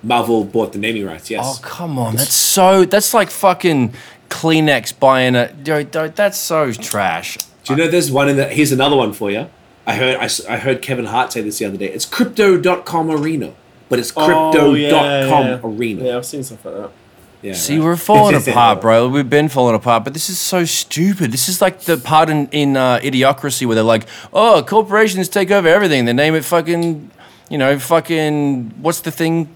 Marvel bought the naming rights. Yes. Oh come on, that's so. That's like fucking Kleenex buying a. Dude, dude, that's so trash. Do you know there's one in the? Here's another one for you. I heard I, I heard Kevin Hart say this the other day. It's crypto.com arena, but it's crypto.com Oh, yeah, yeah. arena. Yeah, I've seen stuff like that. Yeah, See, right. we're (laughs) falling apart, bro. We've been falling apart, but this is so stupid. This is like the part in, in uh, Idiocracy where they're like, oh, corporations take over everything. They name it fucking, you know, fucking, what's the thing?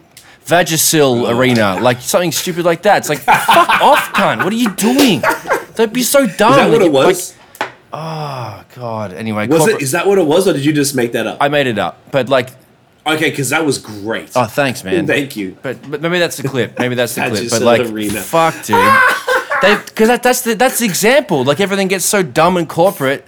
Vagisil Oh, Arena. Like something stupid like that. It's like, fuck (laughs) off, cunt. What are you doing? Don't be so dumb. Is that what it was? Like, oh, God. Anyway, was corpora- it? Is that what it was, or did you just make that up? I made it up. But like, okay, because that was great. oh, thanks, man. Thank you. But, but maybe that's the clip. Maybe that's the (laughs) That's clip. But like, an arena. fuck, dude. (laughs) Because that, that's the that's the example. Like everything gets so dumb and corporate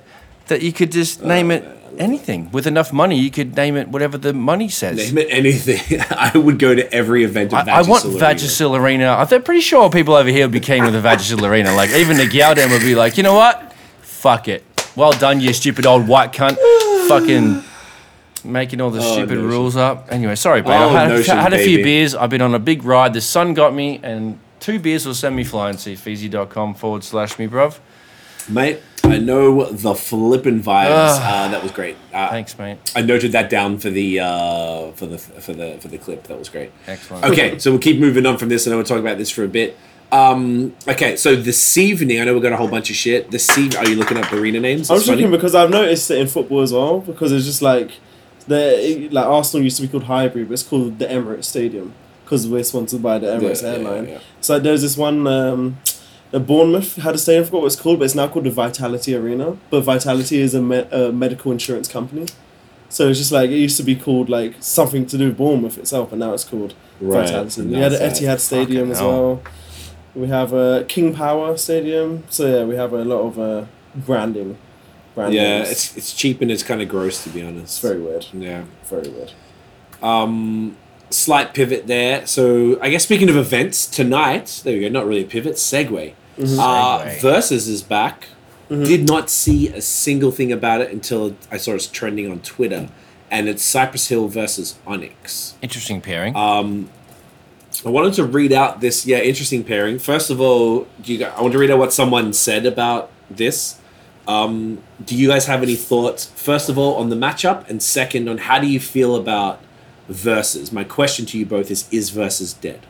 that you could just name it anything with enough money. You could name it whatever the money says. Name it anything. (laughs) I would go to every event of I, I want Vagisil Arena. Arena. I'm pretty sure people over here would be keen with the Vagisil Arena. Like even the Gowden would be like, you know what? Fuck it. Well done, you stupid old white cunt. Fucking making all the stupid Notion. rules up. Anyway, sorry, babe. Oh, I had, Notion, had a few baby. beers. I've been on a big ride. The sun got me, and two beers will send me flying. See feezy.com forward slash me, bruv. Mate, I know the flippin' vibes. Uh, that was great. Uh, Thanks, mate. I noted that down for the uh, for the for the for the clip. That was great. Excellent. Okay, so we'll keep moving on from this, and I want to talk about this for a bit. Um, okay, so this evening, I know we've got a whole bunch of shit. This evening, are you looking up arena names? I was It's funny. looking because I've noticed it in football as well because it's just like the like Arsenal used to be called Highbury, but it's called the Emirates Stadium because we're sponsored by the Emirates Yeah, yeah, airline. yeah. So there's this one. Um, the Bournemouth had a stadium. I forgot what it's called, but it's now called the Vitality Arena. But Vitality is a, me- a medical insurance company. So it's just like it used to be called like something to do with Bournemouth itself, and now it's called Right, Vitality. We had an. Etihad Stadium as hell. well. We have a King Power Stadium. So yeah, we have a lot of uh, branding. Branding. Yeah, it's it's cheap and it's kind of gross to be honest. it's very weird. yeah. Very weird. Um, slight pivot there. So I guess speaking of events tonight, there we go. Not really a pivot. Segue. Uh, Versus is back. Did not see a single thing about it until I saw it trending on Twitter, and it's Cypress Hill versus Onyx. Interesting pairing. Um, I wanted to read out this yeah interesting pairing. First of all, do you guys, I want to read out what someone said about this. Um, do you guys have any thoughts? First of all, on the matchup, and second, on how do you feel about versus? My question to you both is: Is versus dead?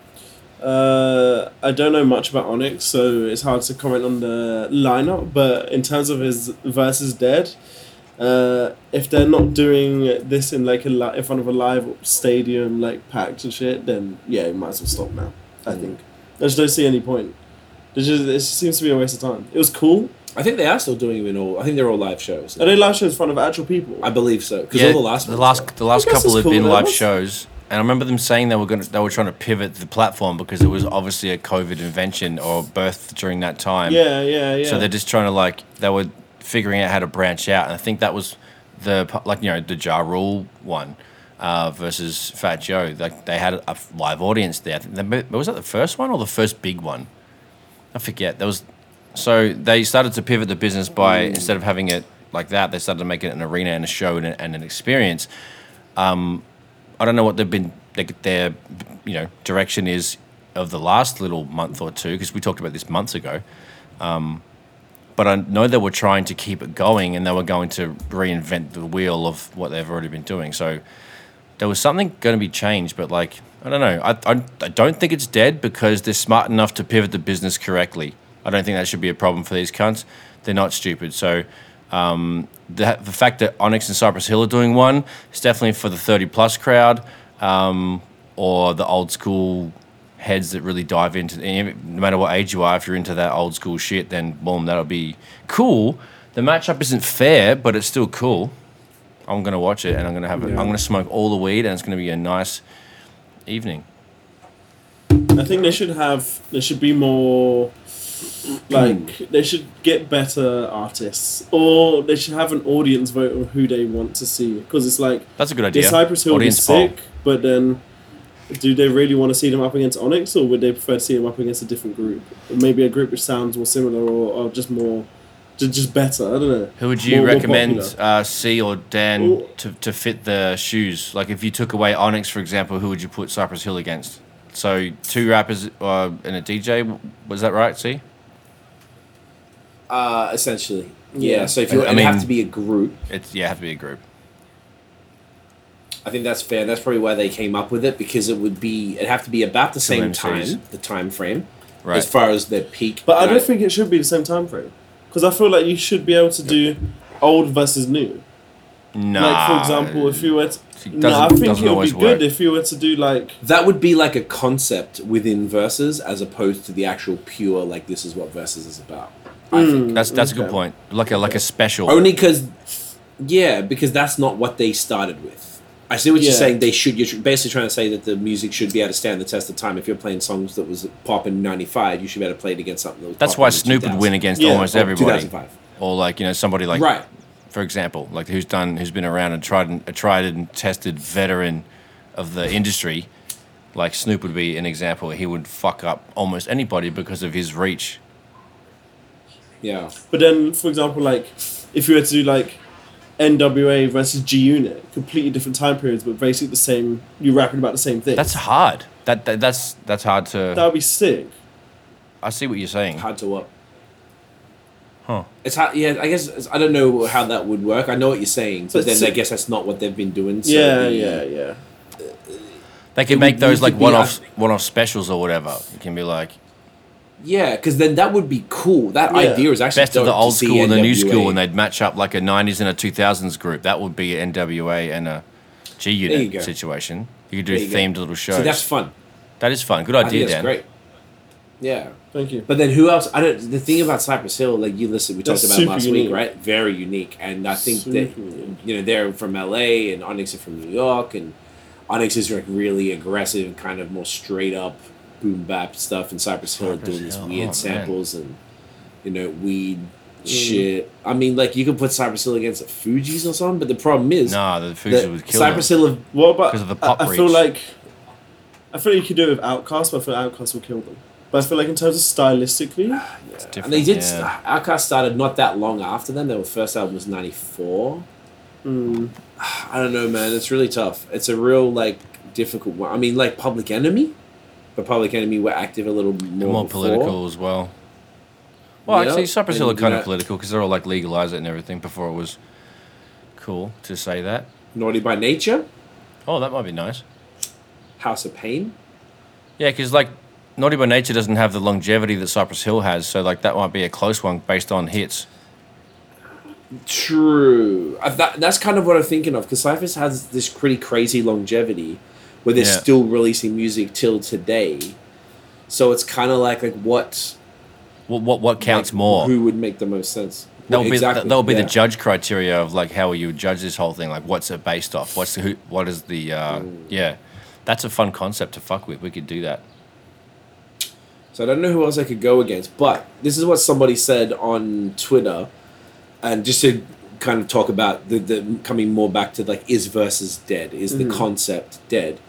Uh, I don't know much about Onyx, so it's hard to comment on the lineup. But in terms of his versus dead, uh, if they're not doing this in like a li- in front of a live stadium, like packed and shit, then yeah, you might as well stop now. I think I just don't see any point. It just it just seems to be a waste of time. It was cool. I think they are still doing them in all. I think they're all live shows. Are they live shows in front of actual people? I believe so because yeah, all the last the last the last couple have cool, been though. live What's- shows, and I remember them saying they were going to they were trying to pivot the platform because it was obviously a COVID invention or birth during that time. yeah, yeah, yeah. So they're just trying to like they were figuring out how to branch out, and I think that was the like you know the Ja Rule one uh, versus Fat Joe. Like they had a live audience there. I think they- Was that the first one or the first big one? I forget. There was so they started to pivot the business by instead of having it like that, they started to make it an arena and a show and, and an experience. Um, I don't know what they've been their you know direction is of the last little month or two because we talked about this months ago. Um, but I know they were trying to keep it going and they were going to reinvent the wheel of what they've already been doing. So there was something going to be changed, but like I don't know. I, I, I don't think it's dead because they're smart enough to pivot the business correctly. I don't think that should be a problem for these cunts. They're not stupid. So um, the, the fact that Onyx and Cypress Hill are doing one is definitely for the 30 plus crowd um, or the old school heads that really dive into no matter what age you are if you're into that old school shit then boom that'll be cool the matchup isn't fair but it's still cool i'm gonna watch it and i'm gonna have it i'm gonna smoke all the weed and it's gonna be a nice evening I think they should have. There should be more. Like they should get better artists, or they should have an audience vote on who they want to see. Because it's like That's a good the idea. Cypress Hill Audience is sick, but then do they really want to see them up against Onyx, or would they prefer to see them up against a different group? Or maybe a group which sounds more similar, or, or just more, just, just better. I don't know. Who would you More- more recommend popular. uh, C or Dan Ooh. to, to fit the shoes? Like if you took away Onyx, for example, who would you put Cypress Hill against? So two rappers uh, and a DJ. Was that right? C. Uh, essentially, yeah. Yeah. So if you, I- it'd have to be a group. It's yeah, have to be a group. I think that's fair. That's probably why they came up with it because it would be it'd have to be about the same time, the time frame, Right. as far as their peak. But I don't think it should be the same time frame, because I feel like you should be able to do old versus new. Nah. like for example, if you were, to, It no, I think it would be good work. if you were to do like that would be like a concept within verses as opposed to the actual pure like this is what verses is about. I hmm, think that's that's a good point. Like a like a special. only because, yeah, because that's not what they started with. I see what you're saying. They should. You're basically trying to say that the music should be able to stand the test of time. If you're playing songs that was pop in '95, you should be able to play it against something that was. That's pop why in Snoop would win against Yeah, almost Or everybody. 2005. Or like you know somebody like right. for example, like who's done, who's been around and tried and a tried and tested veteran of the industry, like Snoop would be an example. He would fuck up almost anybody because of his reach. Yeah. But then, for example, like if you were to do like NWA versus G Unit, completely different time periods, but basically the same. You're rapping about the same thing. That's hard. That, that that's that's hard to. that to. would be sick. I see what you're saying. Hard to what? Huh. It's hard. Yeah, I guess it's- I don't know how that would work. I know what you're saying, but So then it's- I guess that's not what they've been doing. So yeah, the- yeah, yeah. They It can make those like one off a- one off specials or whatever. It can be like yeah. Because then that would be cool. That Yeah. idea is actually best of the old school and the new school, and they'd match up like a '90s and a 2000s group. That would be NWA and a G Unit go. situation. You could do There you go. themed little shows. So that's fun. that is fun. Good I think idea, that's Dan. great. Yeah. Thank you. But then who else? I don't. The thing about Cypress Hill, like you listen, we That's talked about last unique. week, right? Very unique, and I think Super that unique. you know they're from LA and Onyx are from New York, and Onyx is like really aggressive, and kind of more straight up boom bap stuff, and Cypress Hill Cypress doing this Hill, oh, weird man. samples and you know weed Mm. shit. I mean, like you could put Cypress Hill against the Fugees or something, but the problem is Nah, the Fugees would kill Cypress them. Hill have What about? 'Cause of the pop I, I feel like. I feel like you could do it with Outkast, but I feel Outkast will kill them. But I feel like in terms of stylistically, It's And they did. yeah. Outkast started not that long after them. Their first album was '94. mm, (sighs) I don't know, man. It's really tough. It's a real like difficult one. I mean, like Public Enemy, Public Enemy were active a little more. more before. political as well. Well, Yep, actually, Cypress Hill are kind of political because they're all like legalize it and everything before it was cool to say that. Naughty by Nature, Oh, that might be nice. House of Pain. Yeah, because like Naughty by Nature doesn't have the longevity that Cypress Hill has, so like that might be a close one based on hits. True. Uh, that, that's kind of what I'm thinking of because Cypress has this pretty crazy longevity, where they're Yeah. still releasing music till today. So it's kind of like like what What what, what counts like, more? Who would make the most sense? That will be Exactly, that will be yeah. the judge criteria of like how you would judge this whole thing. Like, what's it based off? What's the who? What is the? Uh, Mm. yeah, that's a fun concept to fuck with. We could do that. So I don't know who else I could go against, but this is what somebody said on Twitter, and just to kind of talk about the, the coming more back to like is versus dead is the concept dead?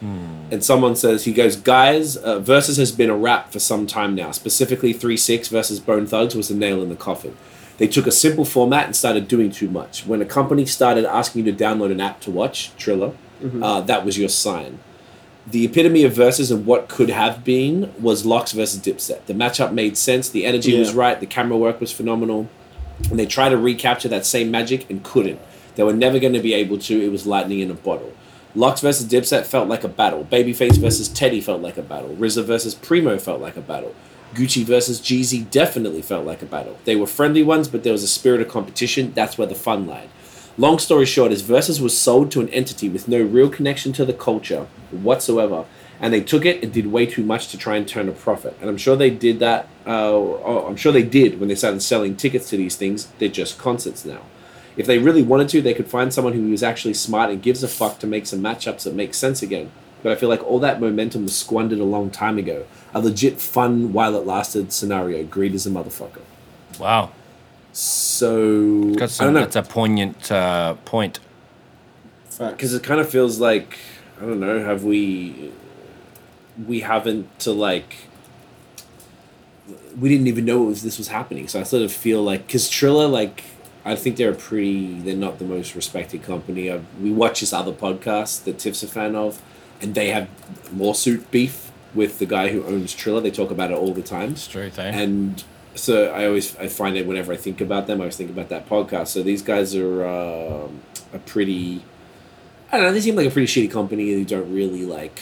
And someone says he goes guys uh, versus has been a rap for some time now. Specifically 3-6 versus bone thugs was the nail in the coffin. They took a simple format and started doing too much. When a company started asking you to download an app to watch triller uh, that was your sign. The epitome of verses and what could have been was Lox versus Dipset. The matchup made sense. The energy was right. The camera work was phenomenal. And they tried to recapture that same magic and couldn't. They were never going to be able to. It was lightning in a bottle. Lox versus Dipset felt like a battle. Babyface versus Teddy felt like a battle. RZA versus Primo felt like a battle. Gucci versus Jeezy definitely felt like a battle. They were friendly ones, but there was a spirit of competition. That's where the fun lied. Long story short, is Versus was sold to an entity with no real connection to the culture whatsoever, and they took it and did way too much to try and turn a profit. And I'm sure they did that. Uh, oh, I'm sure they did when they started selling tickets to these things. They're just concerts now. If they really wanted to, they could find someone who was actually smart and gives a fuck to make some matchups that make sense again. but I feel like all that momentum was squandered a long time ago. A legit fun while it lasted scenario. Greed is a motherfucker. Wow. So Got I don't know that's a poignant uh, point. Because it kind of feels like I don't know. Have we? We haven't to like. We didn't even know it was this was happening, so I sort of feel like because Triller, like, I think they're a pretty. They're not the most respected company. i we watch this other podcast that Tiff's a fan of, and they have lawsuit beef with the guy who owns Triller. They talk about it all the time. Straight thing. And so I always I find it whenever I think about them, I always think about that podcast. So these guys are um, a pretty, I don't know, they seem like a pretty shitty company. They don't really like,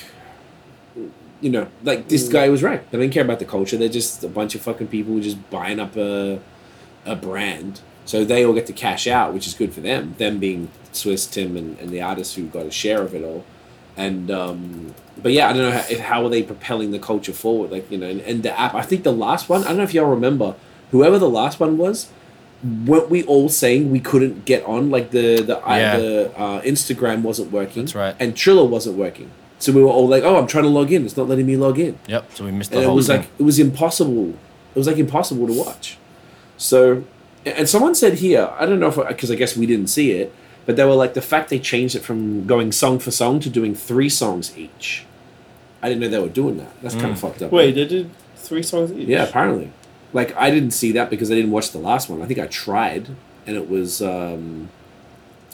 you know, like this guy was right. They don't care about the culture. They're just a bunch of fucking people just buying up a, a brand. So they all get to cash out, which is good for them. Them being Swizz, Tim, and, and the artists who got a share of it all. And um, but yeah, I don't know how, if, how are they propelling the culture forward. Like you know, and, and the app. I think the last one. I don't know if y'all remember. Whoever the last one was, weren't we all saying we couldn't get on? Like the the Yeah. the uh, Instagram wasn't working. That's right. And Triller wasn't working. So we were all like, "Oh, I'm trying to log in. It's not letting me log in." Yep. So we missed the and it was thing. like it was impossible. It was like impossible to watch. So, and someone said here, I don't know if because I guess we didn't see it, but they were like the fact they changed it from going song for song to doing three songs each. I didn't know they were doing that. That's kind of fucked up. Wait, they did three songs each. Yeah, apparently. Like I didn't see that because I didn't watch the last one. I think I tried, and it was um,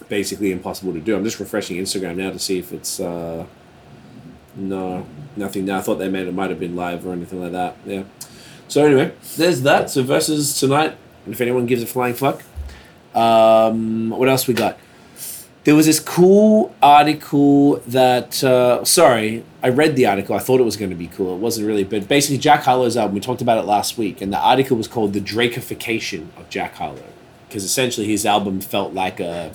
basically impossible to do. I'm just refreshing Instagram now to see if it's uh, no nothing. Now I thought they made it might have been live or anything like that. Yeah. So anyway, there's that. So versus tonight. If anyone gives a flying fuck. Um, what else we got? There was this cool article that uh, sorry, I read the article. I thought it was going to be cool. It wasn't really, but basically Jack Harlow's album. We talked about it last week, and the article was called "The Drakeification of Jack Harlow," because essentially his album felt like a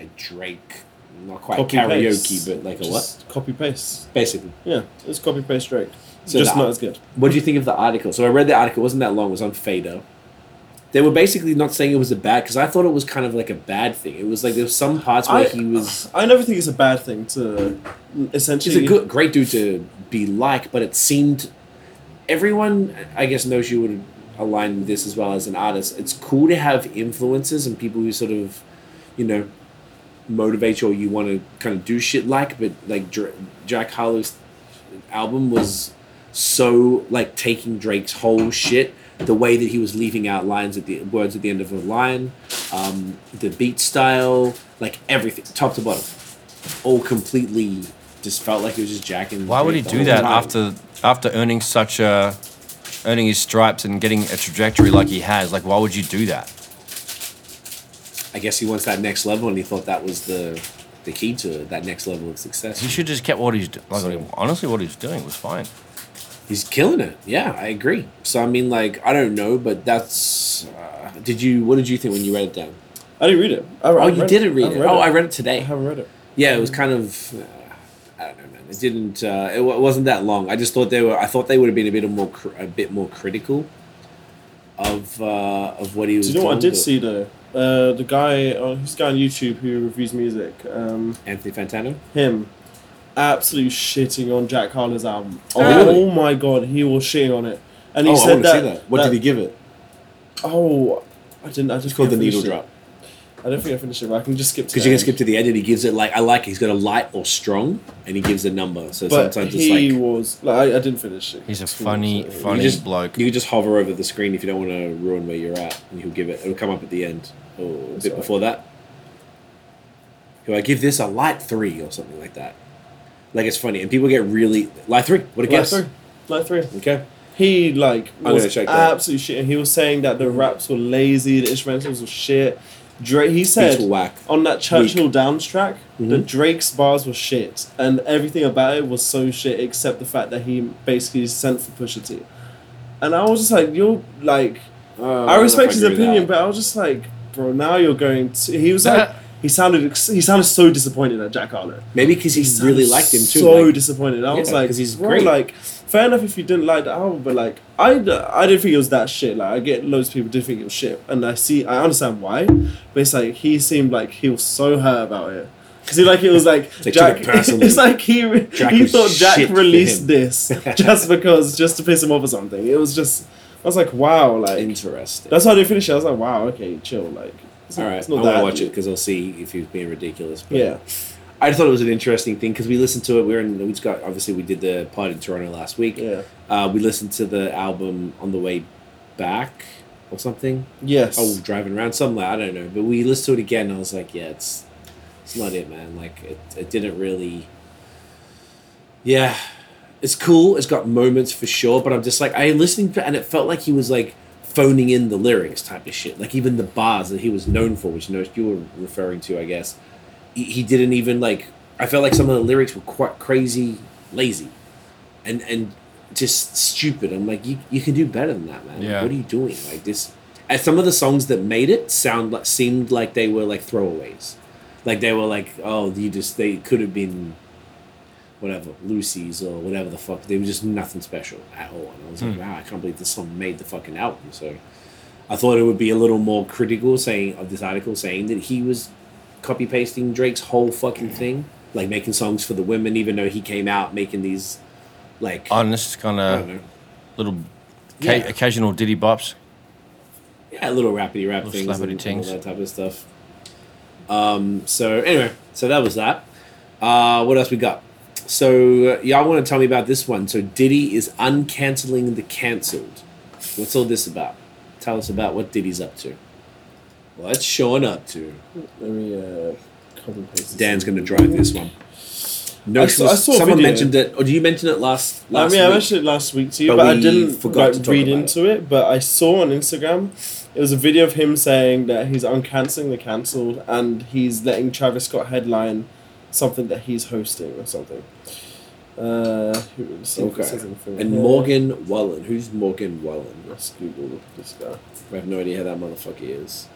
a Drake, not quite Copy karaoke, paste. but like a what? Copy paste. Basically, Yeah, it's copy paste Drake. So just the- not as good. what do you think of the article? So I read the article. It wasn't that long. It was on Fader. They were basically not saying it was a bad because I thought it was kind of like a bad thing. It was like there was some parts where I, he was. (sighs) I never think it's a bad thing to essentially. He's a good, great dude to be like, but it seemed everyone, I guess, knows you would align with this as well as an artist. It's cool to have influences and people who sort of, you know, motivate you or you want to kind of do shit like. But like Dra- Jack Harlow's album was so like taking Drake's whole shit. The way that he was leaving out lines at the words at the end of a line, um, the beat style, like everything, top to bottom, all completely just felt like it was just jacking. Why would he do that time. after after earning such a earning his stripes and getting a trajectory like he has? Like, why would you do that? I guess he wants that next level, and he thought that was the the key to that next level of success. He should just kept what he's do- like. Honestly, what he's doing was fine. He's killing it. Yeah, I agree. So I mean, like, I don't know, but that's. Uh, did you? What did you think when you read it down? I didn't read it. I, Oh, I you read didn't read I it. Oh, I read it today. I haven't read it. Yeah, it was kind of. Uh, I don't know, man. It didn't. Uh, it, wa- it wasn't that long. I just thought they were. I thought they would have been a bit more, cr- a bit more critical of uh, of what he was. Do you know what I did but- see though? Uh, the guy, uh, this guy on YouTube who reviews music, um, Anthony Fantano. him, absolutely shitting on Jack Harlow's album. Oh, Oh, my god, he was shitting on it, and he oh, said want that, see that. What did he give it? Oh, I didn't. I just It's called the needle finish drop. it. I don't think I finished it. But I can just skip to Because you can skip to the end, and he gives it like I like. it. He's got a light or strong, and he gives a number. So But sometimes he it's like was like I, I didn't finish it. He's a It's cool, funny, so- funny just- bloke. you can just hover over the screen if you don't want to ruin where you're at, and he'll give it. It'll come up at the end or a bit before that. He'll give this a light three or something like that. Like it's funny, and people get really light three. What a Light guess. three. Light three. Okay. He like I'm was check that. absolute shit, and he was saying that the raps were lazy, the instrumentals were shit. Drake, he said whack. on that Churchill Downs track, the Mhm. Drake's bars were shit, and everything about it was so shit except the fact that he basically sent for Pusha T. And I was just like, you're like, Uh, I respect his know if agree with opinion, that. but I was just like, bro, now you're going to. He was like, (laughs) he sounded, he sounded so disappointed at Jack Harlow. maybe because he sounded really liked him too. So like- disappointed. I was like, like, 'cause he's bro, great. Like, fair enough if you didn't like the album, but like, I I didn't think it was that shit. Like, I get loads of people did think it was shit, and I see, I understand why, but it's like he seemed like he was so hurt about it. Because he like it was like (laughs) They Jack. it. (laughs) It's like he Jack he thought Jack released this just because just to piss him off or something. It was just I was like wow like Interesting. that's how they finished it. I was like wow okay chill like it's, All not I want to watch it because I'll see if he was being ridiculous. But yeah I just thought it was an interesting thing because we listened to it. We were in. We just got obviously we did the pod in Toronto last week. yeah Uh, we listened to the album on the way back or something. yes Oh, driving around somewhere. I don't know. But we listened to it again. and I was like, yeah, it's it's not it, man. Like it, it didn't really. Yeah, it's cool. It's got moments for sure. But I'm just like I listened to, and it felt like he was like phoning in the lyrics type of shit. Like even the bars that he was known for, which you know you were referring to, I guess. He, he didn't even like. I felt like some of the lyrics were quite crazy, lazy, and and just stupid. I'm like, you, you can do better than that, man. Like, what are you doing? Like this. And some of the songs that made it sound like seemed like they were like throwaways, like they were like, oh, you just they could have been, whatever, loosies or whatever the fuck. They were just nothing special at all. And I was like, wow, I can't believe this song made the fucking album. So, I thought it would be a little more critical, saying of this article saying that he was copy pasting Drake's whole fucking thing, like making songs for the women, even though he came out making these, like Honest, kind of little ca- Yeah. occasional ditty bops. yeah, little rappity rap Little things and all that type of stuff. Um. So anyway, so that was that. Uh, what else we got? So uh, y'all want to tell me about this one? So Diddy is uncanceling the cancelled. What's all this about? Tell us about what Diddy's up to. What's Sean up to? let me uh copy paste Dan's going to drive this one. No, I saw- I saw someone mentioned it. Or did you mention it last? I last mean, I mentioned it last week to you, But but, I didn't forgot to like, read into it. But I saw on Instagram, it was a video of him saying that he's uncancelling the cancelled and he's letting Travis Scott headline something that he's hosting or something. Uh, who let's see if it Okay. And here. Morgan Wallen. Who's Morgan Wallen? Let's Google this guy. I have no idea who that motherfucker is.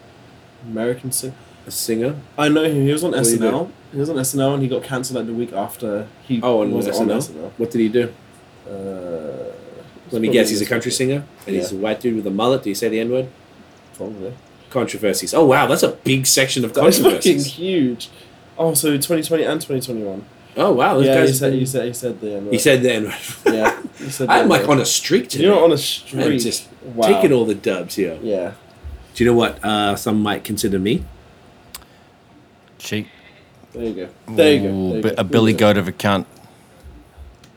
American singer. A singer? I know him. He was on What SNL. He was on SNL and he got cancelled like the week after he Oh, was SNL? on SNL. What did he do? Uh, Let me guess. He's a country singer, and he's a white dude with a mullet. Do you say the N word? Probably. Controversies. Oh wow, that's a big section of That's fucking controversies. huge. Oh, so 2020 and 2021. Oh wow, those yeah, guys. he said, been- he said he said the N-word. he said the N word. Yeah, he (laughs) said the I'm like N-word. on a streak today. You're on a I'm streak. just wow. taking all the dubs here. Yeah. Do you know what uh, some might consider me? Cheap. There you go. There you go. There you bi- go. a Billy Goat of a cunt.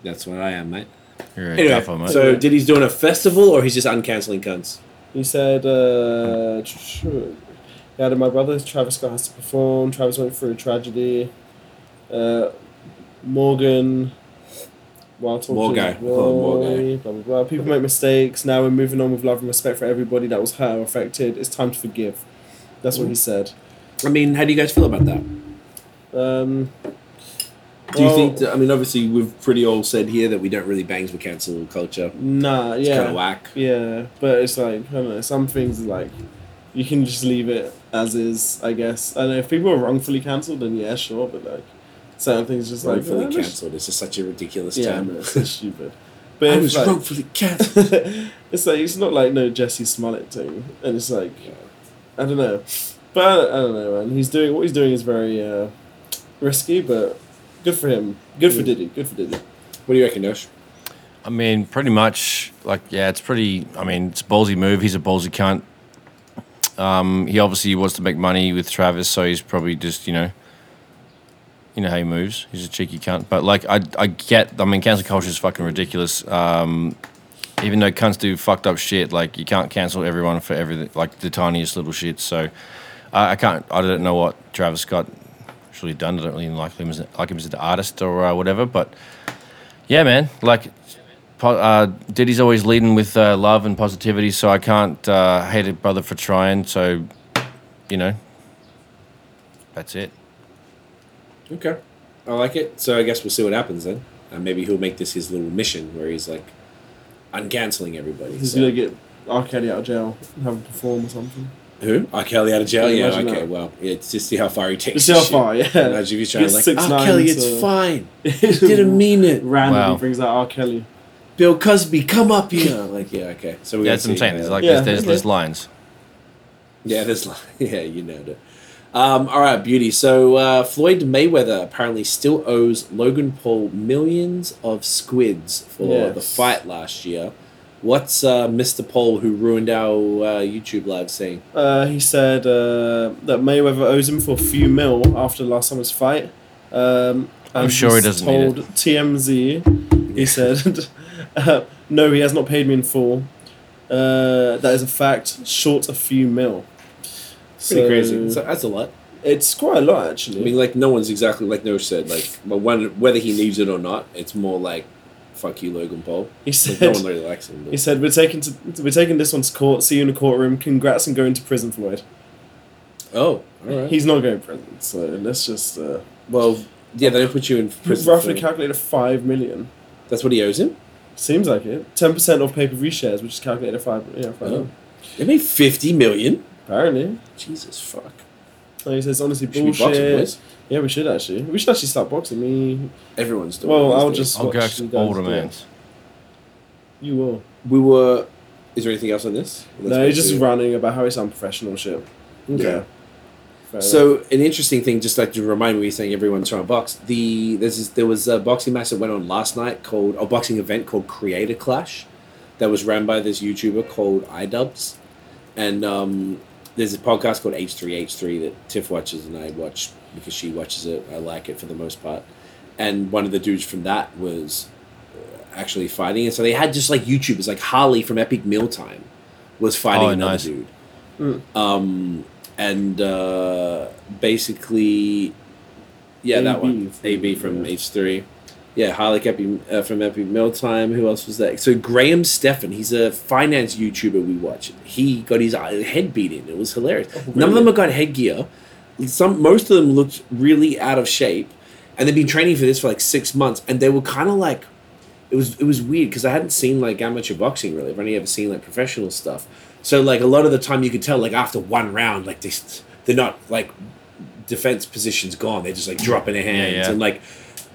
That's what I am, mate. You're Anyway, duffer, mate. so did he's doing a festival or he's just uncancelling cunts? He said, uh, tr- yeah, my brother Travis Scott has to perform. Travis went through a tragedy. Uh, Morgan. While talking Morgan. to. Roy, blah, blah, blah. People make mistakes. Now we're moving on with love and respect for everybody that was hurt or affected. It's time to forgive. That's what he said. I mean, how do you guys feel about that? Um, Do you well, think? That, I mean, obviously, we've pretty all said here that we don't really bangs with cancel culture. Nah, It's yeah. kind of whack. Yeah, but it's like I don't know. Some things are like you can just leave it as is. I guess I don't know if people are wrongfully cancelled, then yeah, sure. But like certain things, just like Wrongfully cancelled. It's just such a ridiculous Yeah, term. it's so (laughs) stupid. But I it's was like, wrongfully cancelled. (laughs) it's like it's not like no Jussie Smollett thing, and it's like I don't know, but I, I don't know, man. He's doing what he's doing is very uh, risky, but good for him. Good for Mm. Diddy. Good for Diddy. What do you reckon, Nosh? I mean, pretty much, like, yeah, it's pretty. I mean, it's a ballsy move. He's a ballsy cunt. Um, he obviously wants to make money with Travis, so he's probably just, you know, you know how he moves. He's a cheeky cunt. But like, I, I get. I mean, cancel culture is fucking ridiculous. Um, even though cunts do fucked up shit, like you can't cancel everyone for everything, like the tiniest little shit. So I, I can't. I don't know what Travis Scott really done. I don't really like him as like him as an artist or uh, whatever. But yeah, man, like uh, Diddy's always leading with uh, love and positivity, so I can't uh, hate a brother for trying. So, you know, that's it. Okay, I like it. So I guess we'll see what happens then. And maybe he'll make this his little mission where he's like uncanceling everybody. He's So- gonna get R. Kelly out of jail and have him perform or something. Who? R. Kelly out of jail? Yeah, Yeah, okay, that. well, yeah, it's just see how far he takes Just see how shit. far, yeah. Imagine if he's trying Get to like, six R. Kelly, it's to- fine. (laughs) Didn't mean it. Randomly Wow. brings out R. Kelly. Bill Cosby, come up here. like, yeah, okay. So we're Yeah, gonna that's what I'm see, saying. There's like Yeah, there's, there's, okay. there's lines. yeah, there's, li- (laughs) yeah, you know it. Um, all right, beauty. So uh, Floyd Mayweather apparently still owes Logan Paul millions of squids for Yes. the fight last year. What's uh, Mr. Paul, who ruined our uh, YouTube live, saying? Uh, he said uh, that Mayweather owes him for a few mil after last summer's fight. Um, I'm sure he doesn't need told TMZ, he said, (laughs) uh, (laughs) no, he has not paid me in full. Uh, that is a fact, short a few mil. Pretty So, crazy. So that's a lot. It's quite a lot, actually. I mean, like no one's exactly like No said. Like, but when, whether he needs it or not, it's more like, "Fuck you, Logan Paul." he Like, said, no one really likes him. he said, we're taking, to, we're taking this one to court, see you in the courtroom, congrats and going to prison, Floyd. Oh, all right. He's not going to prison, so let's just... Uh, well, yeah, they don't put you in prison. roughly calculated 5 million. That's what he owes him. Seems like it. Ten percent of pay per view shares, which is calculated at five. Yeah, five. Oh. They made fifty million. Apparently, Jesus fuck. like he says, honestly, Should we boxing, bullshit. yeah, we should actually. We should actually start boxing. Me, Everyone's doing. Well, it these I'll just- I'll go watch you guys older do it. man's. you will. We were. Is there anything else on this? no, he's just ranting about how he's unprofessional shit. Okay. Yeah. Fair So an interesting thing, just like to remind me, you're saying everyone's trying to box. The there's this, there was a boxing match that went on last night called a boxing event called Creator Clash, that was run by this YouTuber called iDubbbz, and um, there's a podcast called H three H three that Tiff watches and I watch because she watches it. I like it for the most part, and one of the dudes from that was uh, actually fighting, and so they had just like YouTubers like Harley from Epic Mealtime was fighting Oh, another nice. dude. Mm. Um, and uh, basically, yeah, that one. AB from. H3. Yeah, Harley Epi, uh, from Epic Mealtime. Who else was that? So Graham Stephan, he's a finance YouTuber we watch. He got his head beat in. It was hilarious. Oh, None of them really? have got headgear. Some, most of them looked really out of shape, and they've been training for this for like six months. And they were kind of like, it was it was weird because I hadn't seen like amateur boxing really. I've only ever seen like professional stuff. So like a lot of the time you could tell like after one round like they they're not like defense positions gone. They're just like dropping their hands yeah. and like.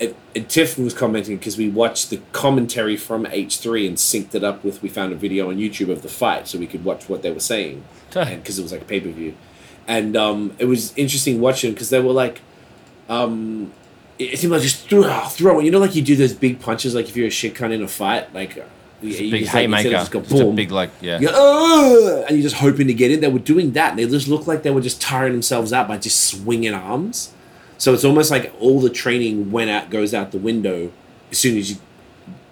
And Tiff was commenting because we watched the commentary from H3 and synced it up with we found a video on YouTube of the fight so we could watch what they were saying (laughs) because it was like a pay per view, and um, it was interesting watching because they were like, um, it, it seemed like just throw, throw. You know, like you do those big punches, like if you're a shit cunt in a fight, like It's a big just have- instead of haymaker. go Just a big like yeah. you go, "Ugh," and you're just hoping to get in. They were doing that. They just looked like they were just tiring themselves out by just swinging arms. So it's almost like all the training went out, goes out the window as soon as you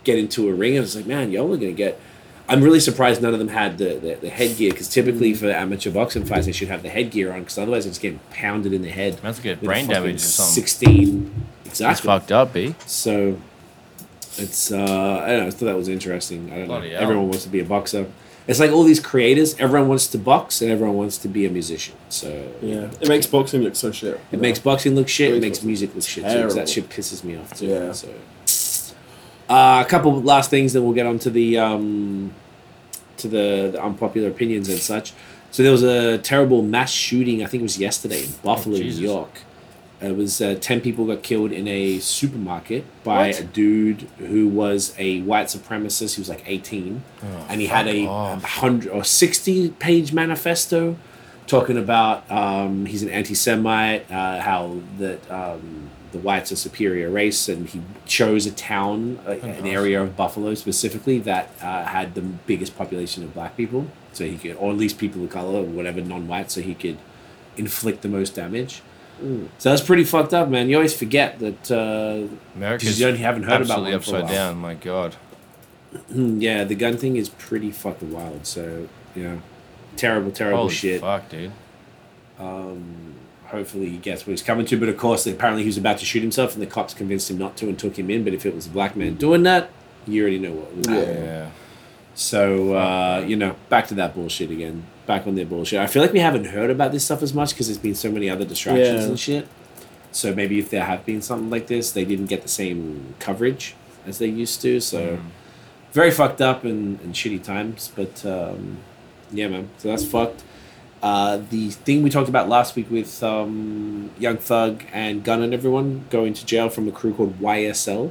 get into a ring. And it's like, man, y'all are gonna get. I'm really surprised none of them had the, the, the headgear because typically mm. for amateur boxing fights they should have the headgear on because otherwise it's getting pounded in the head. That's with brain damage. Sixteen, That's exactly. fucked up, B. So it's uh I don't know, I thought that was interesting. I don't Bloody know. hell. Everyone wants to be a boxer. It's like all these creators, everyone wants to box and everyone wants to be a musician. So Yeah, it makes boxing look so shit. it makes boxing look shit, it It makes makes music look shit too, 'cause that shit pisses me off too. Yeah. So uh, a couple of last things, then we'll get on to the um, to the, the unpopular opinions and such. So there was a terrible mass shooting. I think it was yesterday in Buffalo, New Jesus. York. It was uh, ten people got killed in a supermarket by What? a dude who was a white supremacist. He was like eighteen, and he had a off. hundred or sixty page manifesto talking about um, he's an anti-Semite, uh, how that um, the whites are superior race, and he chose a town, uh, an area of Buffalo specifically that uh, had the biggest population of black people, so he could, or at least people of color, or whatever, non-white, so he could inflict the most damage. So that's pretty fucked up, man. You always forget that. Uh, America's you only haven't heard about absolutely one for a upside while. down. My God. hmm, yeah, the gun thing is pretty fucking wild. So you know, terrible, terrible Holy shit. fuck, dude. Um, hopefully he gets what he's coming to. But of course, apparently he was about to shoot himself, and the cops convinced him not to and took him in. But if it was a black man doing that, you already know what would happen. Yeah. So uh, you know, back to that bullshit again. Back on their bullshit. I feel like we haven't heard about this stuff as much because there's been so many other distractions Yeah. and shit. So maybe if there have been something like this, they didn't get the same coverage as they used to. So very fucked up and, and shitty times. But um, yeah, man. So that's fucked. Uh, the thing we talked about last week with um, Young Thug and Gunna and everyone going to jail from a crew called YSL.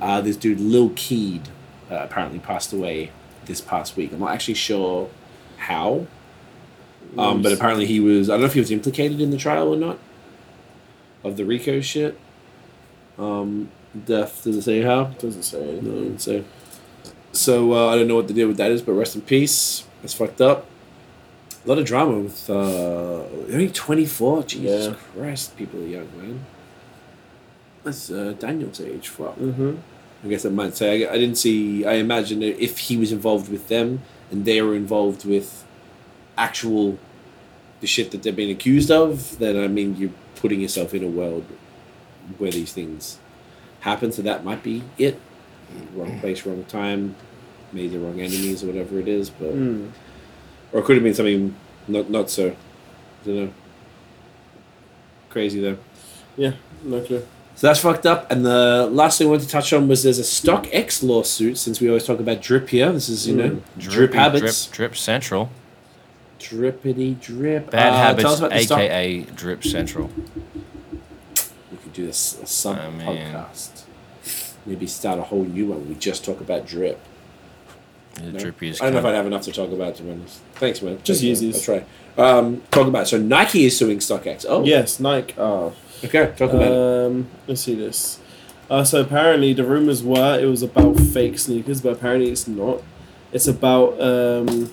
Uh, this dude Lil Keed uh, apparently passed away this past week. I'm not actually sure how. Um, but apparently he was. I don't know if he was implicated in the trial or not. Of the RICO shit. Um, death does it say how? Doesn't say anything. No, so, so uh, I don't know what the deal with that is, but rest in peace. That's fucked up. A lot of drama with uh, only twenty four. Jesus Yeah. Christ, people are young, man. That's uh, Daniel's age. Fuck. Mm-hmm. I guess I might say I, I didn't see. I imagine if he was involved with them and they were involved with actual the shit that they're being accused of, then I mean you're putting yourself in a world where these things happen. So that might be it. Wrong place, wrong time, made the wrong enemies or whatever it is. But Mm. or it could have been something not not so. I don't know. Crazy though. Yeah, no clue. So that's fucked up. And the last thing I wanted to touch on was there's a StockX lawsuit. Since we always talk about drip here, this is you know Mm. drip Drippy, habits, Drip, drip Central. drippity drip. Bad Uh, habits, Tell us about the stock. aka Drip Central. We could do this a sub I mean- podcast. Maybe start a whole new one. We just talk about drip. The No? drippy is I don't know if I'd have enough to talk about. To be honest. Thanks, man. Just Thanks, man. Yeezys. That's right. Um, talk about so Nike is suing StockX. Oh, Yes, Nike. Oh, Okay, talk about it. um, let's see this. Uh, so apparently the rumors were it was about fake sneakers, but apparently it's not. It's about um,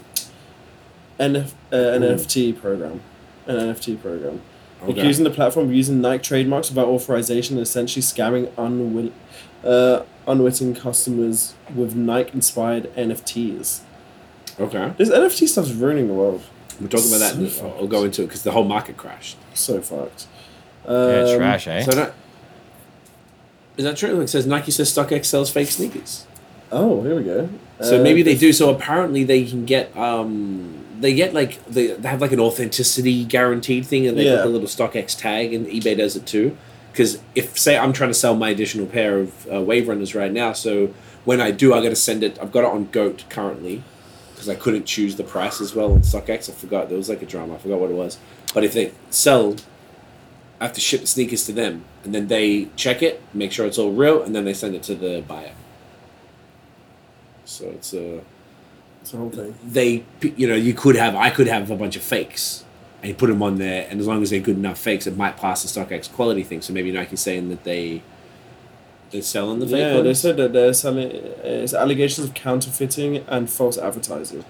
NF, uh, an Ooh. NFT program, an NFT program. Okay. accusing the platform of using Nike trademarks without authorization and essentially scamming unwill- uh, unwitting customers with Nike-inspired NFTs. Okay, This NFT stuff's ruining the world. we'll talk about that. So in- fucked. I'll go into it because the whole market crashed. So fucked. of, yeah, Um, trash, eh? So that is that true? It says Nike says StockX sells fake sneakers. Oh, here we go. So Uh, maybe they do. So apparently they can get um they get like they, they have like an authenticity guaranteed thing, and they Yeah. put the little StockX tag, and eBay does it too. Because if say I'm trying to sell my additional pair of uh, Wave Runners right now, so when I do, I got to send it. I've got it on Goat currently because I couldn't choose the price as well on StockX. I forgot there was like a drama. I forgot what it was. But if they sell, I have to ship the sneakers to them, and then they check it, make sure it's all real, and then they send it to the buyer. So it's a It's the whole thing. they you know you could have I could have a bunch of fakes and you put them on there and as long as they're good enough fakes it might pass the StockX quality thing so maybe Nike's saying that they they're selling the fake Yeah, they said that they're selling. Uh, it's allegations of counterfeiting and false advertising.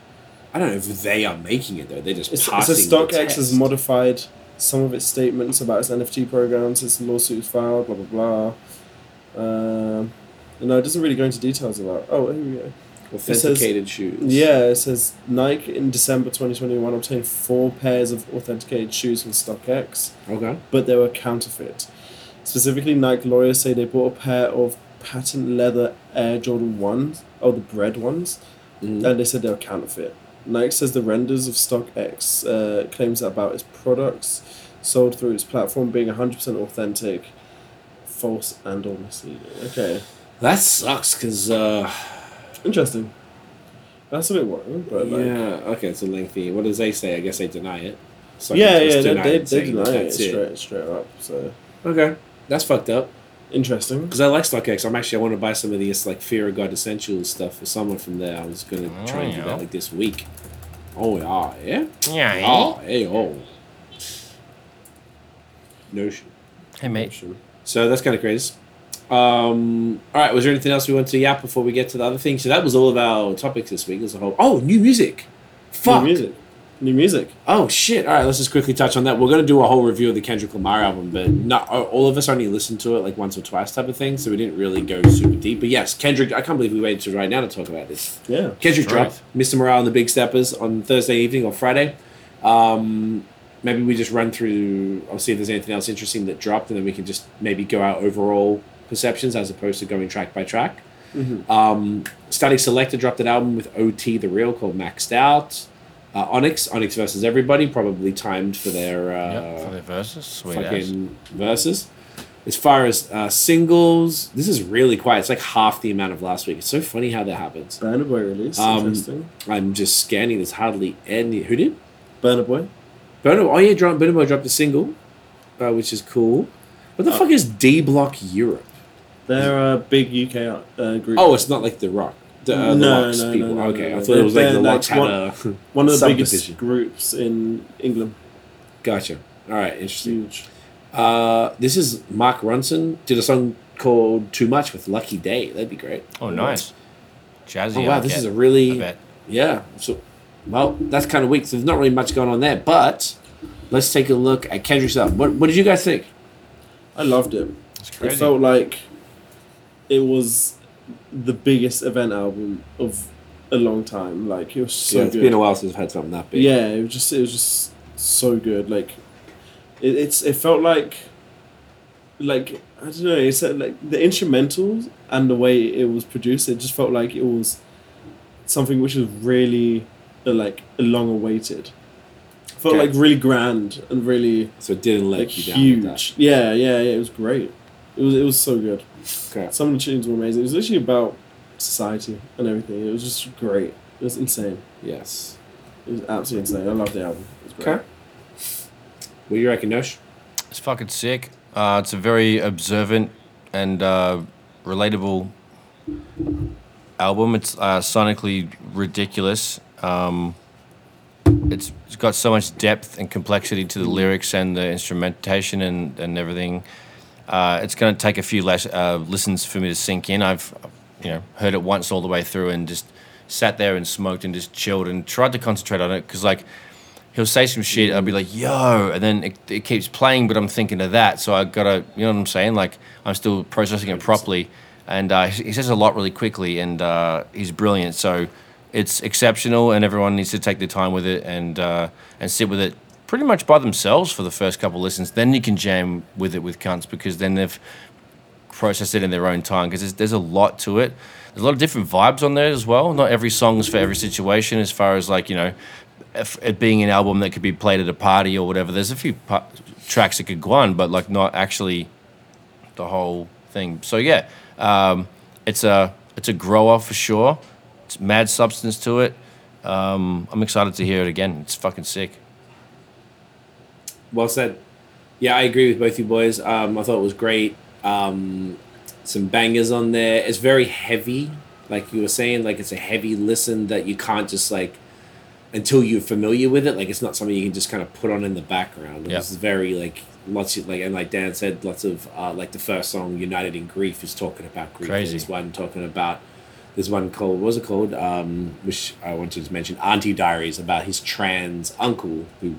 I don't know if they are making it though they're just It's, it passing the StockX has modified some of its statements about its NFT programs since the lawsuit filed. Blah blah blah. Um, no, it doesn't really go into details about. Oh, here we go. Authenticated shoes Yeah, it says Nike in December 2021 obtained four pairs of authenticated shoes from StockX, okay but they were counterfeit. Specifically, Nike lawyers say they bought a pair of patent leather Air Jordan 1s, oh, the bread ones, Mhm. and they said they were counterfeit. Nike says the renders of StockX uh, claims about its products sold through its platform being 100% authentic, false, and or misleading. Okay, that sucks because uh, interesting. That's a bit worrying, but like. yeah okay it's a lengthy what does they say I guess they deny it StockX yeah, yeah, they, they, they deny it that's straight, straight up. So okay that's fucked up interesting. Because I like StockX. I'm actually I want to buy some of these like Fear of God Essentials stuff for someone from there. I was gonna Oh, try and do that like this week. Oh yeah, yeah. Yeah, eh? Oh hey oh. Notion. Hey, mate. So that's kind of crazy. Um, all right. Was there anything else we want to yap before we get to the other thing? So that was all of our topics this week as a whole. Oh, new music. Fuck. New music. New music. Oh shit! All right, let's just quickly touch on that. We're gonna do a whole review of the Kendrick Lamar album, but not all of us only listened to it like once or twice, type of thing. So we didn't really go super deep. But yes, Kendrick. I can't believe we waited to right now to talk about this. Yeah. Kendrick dropped Mr. Morale and the Big Steppers on Thursday evening or Friday. Um, maybe we just run through. I'll see if there's anything else interesting that dropped, and then we can just maybe go out overall perceptions as opposed to going track by track. Mhm. Um, Statik Selektah dropped an album with OT The Real called Maxed Out. Uh, Onyx, Onyx versus Everybody, probably timed for their uh, Yep, for the verses. Sweet as. fucking verses. As far as uh, singles, this is really quiet. It's like half the amount of last week. It's so funny how that happens. Burna Boy release. Um, interesting. I'm just scanning. There's hardly any. Who did? Burna Boy. Bono. Oh yeah, Drum- Burna Boy dropped a single, uh, which is cool. What the Uh, fuck is D Block Europe? They're a big UK uh, group. Oh, it's not like The Rock. The, uh, the No, Lox no, no, people. no, okay, no, I thought it was like the like Lox had one- a. (laughs) One of the biggest subdivision. groups in England. Gotcha. All right, interesting. Huge. Uh, this is Mark Ronson did a song called "Too Much" with Lucky Daye. That'd be great. Oh, nice. Jazzy. Oh wow, like this it. is a I really bet. yeah. So, well, that's kind of weak. So there's not really much going on there. But let's take a look at Kendrick's album. What What did you guys think? I loved it. It's It felt like it was the biggest event album of a long time. Like it was so yeah, it's good. been a while since I've had something that big. Yeah, it was just it was just so good. Like it, it's it felt like like I don't know. It's uh, like the instrumentals and the way it was produced. It just felt like it was something which was really uh, like long awaited. Felt Okay. like really grand and really So it didn't let like you down. huge. Yeah, yeah, yeah. It was great. It was it was so good. Okay. Some of the tunes were amazing. It was literally about society and everything. It was just great. It was insane. Yes. It was absolutely insane. I loved the album. It was great. Okay. What do you reckon, Nosh? It's fucking sick. Uh, it's a very observant and uh, relatable album. It's uh, sonically ridiculous. Um, it's, it's got so much depth and complexity to the lyrics and the instrumentation and, and everything. Uh, it's going to take a few uh, listens for me to sink in. I've you know heard it once all the way through and just sat there and smoked and just chilled and tried to concentrate on it because like he'll say some shit. And I'll be like, "Yo," and then it, it keeps playing, but I'm thinking of that. So I gotta, you know what I'm saying? Like I'm still processing it properly. And uh, he he says a lot really quickly, and uh, he's brilliant. So it's exceptional, and everyone needs to take their time with it and uh, and sit with it pretty much by themselves for the first couple listens. Then you can jam with it with cunts because then they've processed it in their own time because there's, there's a lot to it. There's a lot of different vibes on there as well. Not every song is for every situation, as far as like, you know, it being an album that could be played at a party or whatever. There's a few pa- tracks that could go on, but like not actually the whole thing. So yeah, um, it's a it's a grower for sure. It's mad substance to it. Um, I'm excited to hear it again. It's fucking sick. Well said. Yeah, I agree with both you boys. Um, I thought it was great. Um, some bangers on there. It's very heavy, like you were saying. Like it's a heavy listen that you can't just like until you're familiar with it. Like it's not something you can just kind of put on in the background. Yeah. It's very like lots of like and like Dan said, lots of uh, like the first song, "United in Grief," is talking about grief. Crazy. There's one talking about. There's one called what was it called? Um, which I wanted to mention, Auntie Diaries, about his trans uncle who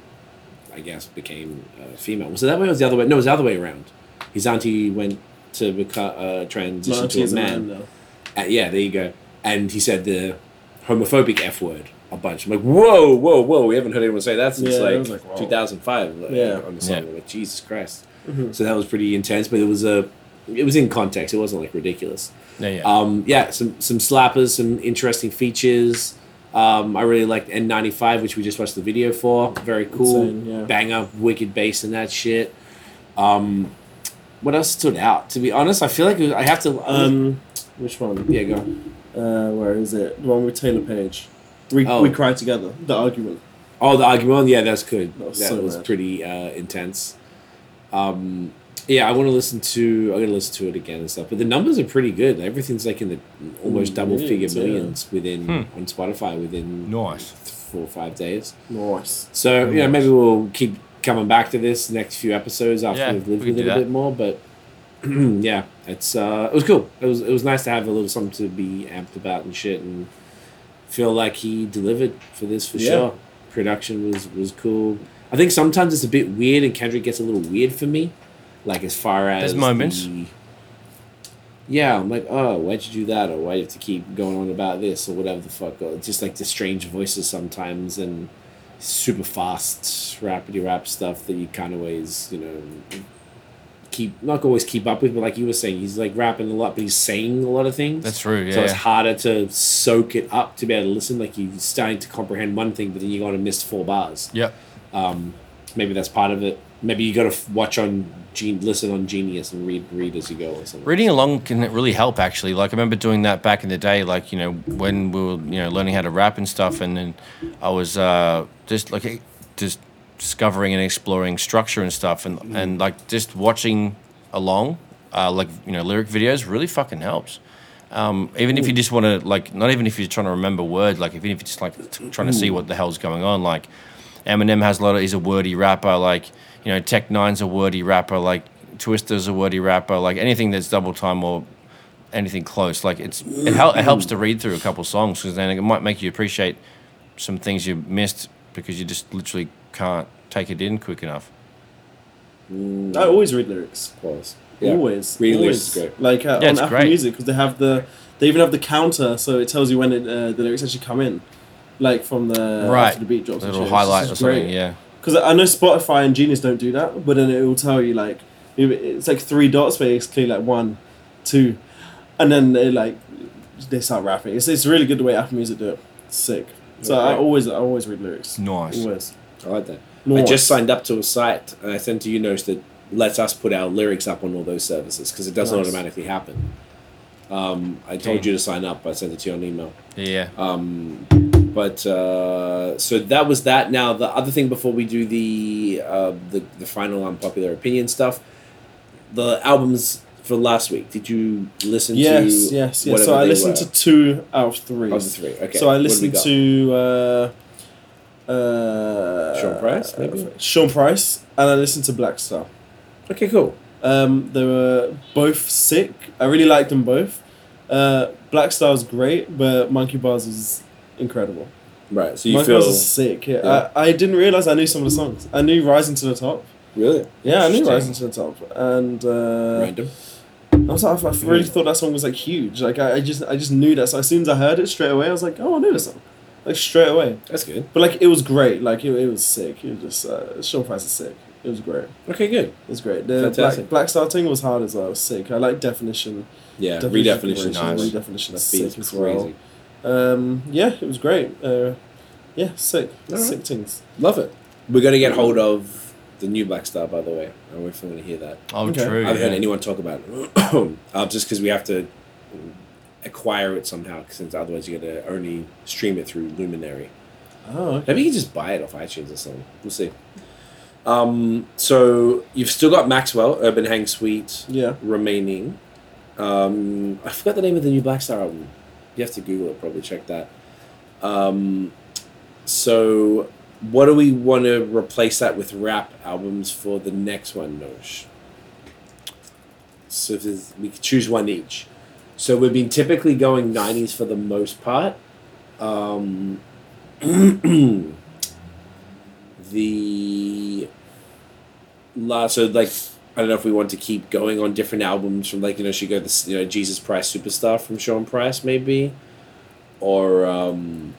I guess, became uh, female. Was it that way or was it the other way? No, it was the other way around. His auntie went to become uh, transition My to a is a man. man. Uh, yeah, there you go. And he said the homophobic F word a bunch. I'm like, whoa, whoa, whoa. We haven't heard anyone say that since Yeah, like, like, wow. 2005. Like, Yeah. On the song. Yeah. Like, Jesus Christ. Mm-hmm. So that was pretty intense, but it was a, it was in context. It wasn't like ridiculous. Yeah, yeah. Um, yeah, some some slappers, some interesting features. Um, I really liked N95, which we just watched the video for. Very cool. Insane, yeah. Banger, wicked bass and that shit. Um, what else stood out? To be honest, I feel like was, I have to. Um, which one? yeah, go. Uh, where is it? The one with Taylour Paige. We, Oh. we cried together. The argument. Oh, the argument. Yeah, that's good. That was that so was pretty uh, intense. Um, yeah, I want to listen to. I'm gonna listen to it again and stuff. But the numbers are pretty good. Everything's like in the almost Mm, double figure millions, yeah. millions within Hmm. on Spotify within nice. four or five days. Nice. So you know, maybe we'll keep coming back to this next few episodes after Yeah, we've lived we with it a do bit more. But (clears throat) yeah, it's uh, it was cool. It was it was nice to have a little something to be amped about and shit, and feel like he delivered for this for Yeah. sure. Production was was cool. I think sometimes it's a bit weird, and Kendrick gets a little weird for me. Like as far as There's moments. the- yeah, I'm like, oh, why'd you do that, or why do you have to keep going on about this, or whatever the fuck. Or just like the strange voices sometimes, and super fast rapidy rap stuff that you kind of always, you know, keep not always keep up with. But like you were saying, he's like rapping a lot, but he's saying a lot of things. That's true. Yeah. So it's harder to soak it up to be able to listen. Like you're starting to comprehend one thing, but then you're going to miss four bars. Yep. Um, maybe that's part of it. Maybe you got to f- watch on Gen- listen on Genius and read read as you go or something. Reading along can really help actually. Like I remember doing that back in the day, like, you know, when we were, you know, learning how to rap and stuff and then I was uh just like just discovering and exploring structure and stuff and and like just watching along uh like, you know, lyric videos really fucking helps. Um, even if you just want to like, not even if you're trying to remember words, like even if you're just like t- trying to see what the hell's going on, like Eminem has a lot of. He's a wordy rapper. Like you know, Tech N9ne's a wordy rapper. Like Twista's a wordy rapper. Like anything that's double time or anything close, like it's it, hel- it helps to read through a couple songs because then it might make you appreciate some things you missed because you just literally can't take it in quick enough. I always read lyrics. Pause. Always. Reading always. lyrics is great. Like uh, Yeah, on Apple great. Music because they have the they even have the counter, so it tells you when it, uh, the lyrics actually come in, like from the Right. after the beat drops. A and little highlight or just something. great. Yeah. Because I know Spotify and Genius don't do that, but then it will tell you like it's like three dots, but it's clearly like one, two, and then they like they start rapping. It's it's really good the way Apple Music do it. It's sick. So I always I always read lyrics. Nice. Always. I like that. I just signed up to a site, and I sent to you notes that lets us put our lyrics up on all those services because it doesn't Nice. automatically happen. Um, I told Okay. you to sign up. I sent it to you on email. Yeah. Um, but uh, so that was that. Now the other thing before we do the uh, the the final unpopular opinion stuff, the albums for last week. Did you listen Yes, to? yes, yes. So I listened were? to two out of three. Out Of three, okay. So I What do we listened to uh, uh, Sean Price, maybe? Sean Price, and I listened to Black Star. Okay, cool. Um, they were both sick. I really liked them both. Uh, Black Star was great, but Monkey Barz was incredible. Right. So you Monkey feel Bars was sick. Yeah, Yeah. I, I didn't realize I knew some of the songs. I knew Rising to the Top. really Yeah, I knew Rising to the Top, and uh, random. I was like, I really thought that song was like huge. Like I, I just, I just knew that. So as soon as I heard it straight away, I was like, oh, I knew this song, like straight away. That's good. But like it was great. Like it, it was sick. It was just uh, Sean Price is sick. It was great. Okay, good. It was great. The Fantastic. Black, Black Star thing was hard as well. It was sick. I like Definition. Yeah, Definition redefinition. Nice. Redefinition is sick as crazy. Well. Um, yeah, it was great. Uh, yeah, sick. Alright. Sick things. Love it. We're gonna get hold of the new Black Star, by the way. I don't know if I'm gonna hear that. Oh, Okay. true. I haven't yeah. heard anyone talk about it. (clears throat) uh, just because we have to acquire it somehow, since otherwise you're gonna only stream it through Luminary. Oh, okay. Maybe you can just buy it off iTunes or something. We'll see. Um, so you've still got Maxwell, Urban Hang Suite Yeah. remaining. Um, I forgot the name of the new Black Star album. You have to Google it, probably check that. Um, so, what do we want to replace that with rap albums for the next one, Nosh? So we could choose one each. So we've been typically going '90s for the most part. Um, (clears throat) the last, so like I don't know if we want to keep going on different albums from like you know she go this you know Jesus Price Superstar from Sean Price maybe, or um,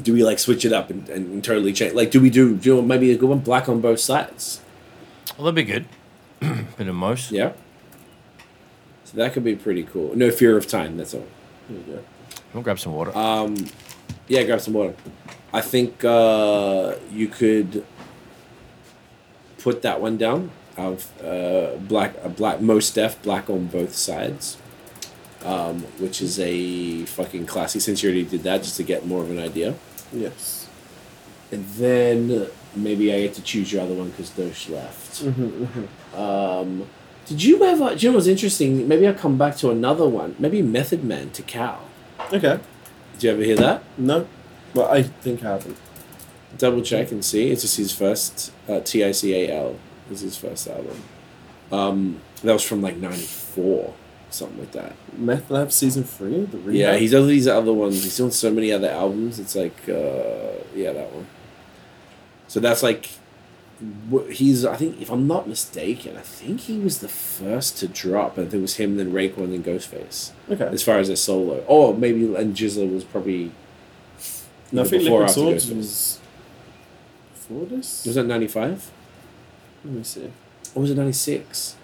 do we like switch it up and, and totally change? Like, do we do do you know, maybe a good one Black on both sides? Well, that'd be good. (clears throat) Bit of most. Yeah. So that could be pretty cool. No fear of time. That's all. There you go. We'll grab some water. Um, yeah, grab some water. I think uh, you could put that one down of uh, black a black Mos Def black on both sides, um, which is a fucking classy. Since you already did that, just to get more of an idea, Yes. and then maybe I get to choose your other one because Dosh left. Mm-hmm, mm-hmm. Um, did you ever? Do you know what's interesting? Maybe I'll come back to another one. Maybe Method Man Tical. Okay. Did you ever hear that? No. Well, I think I haven't. double check and see. It's just his first uh, T I C A L is his first album. Um, that was from like '94, something like that. Meth Lab season three. The rehab? Yeah, he's done these other ones. He's doing so many other albums. It's like, uh, yeah, that one. So that's like, he's. I think if I'm not mistaken, I think he was the first to drop. I think it was him, then Raekwon, then Ghostface. Okay. As far as a solo, or maybe and Jizzle was probably. No, I think Liquid Swords was before this. Was that '95 Let me see. or was it '96?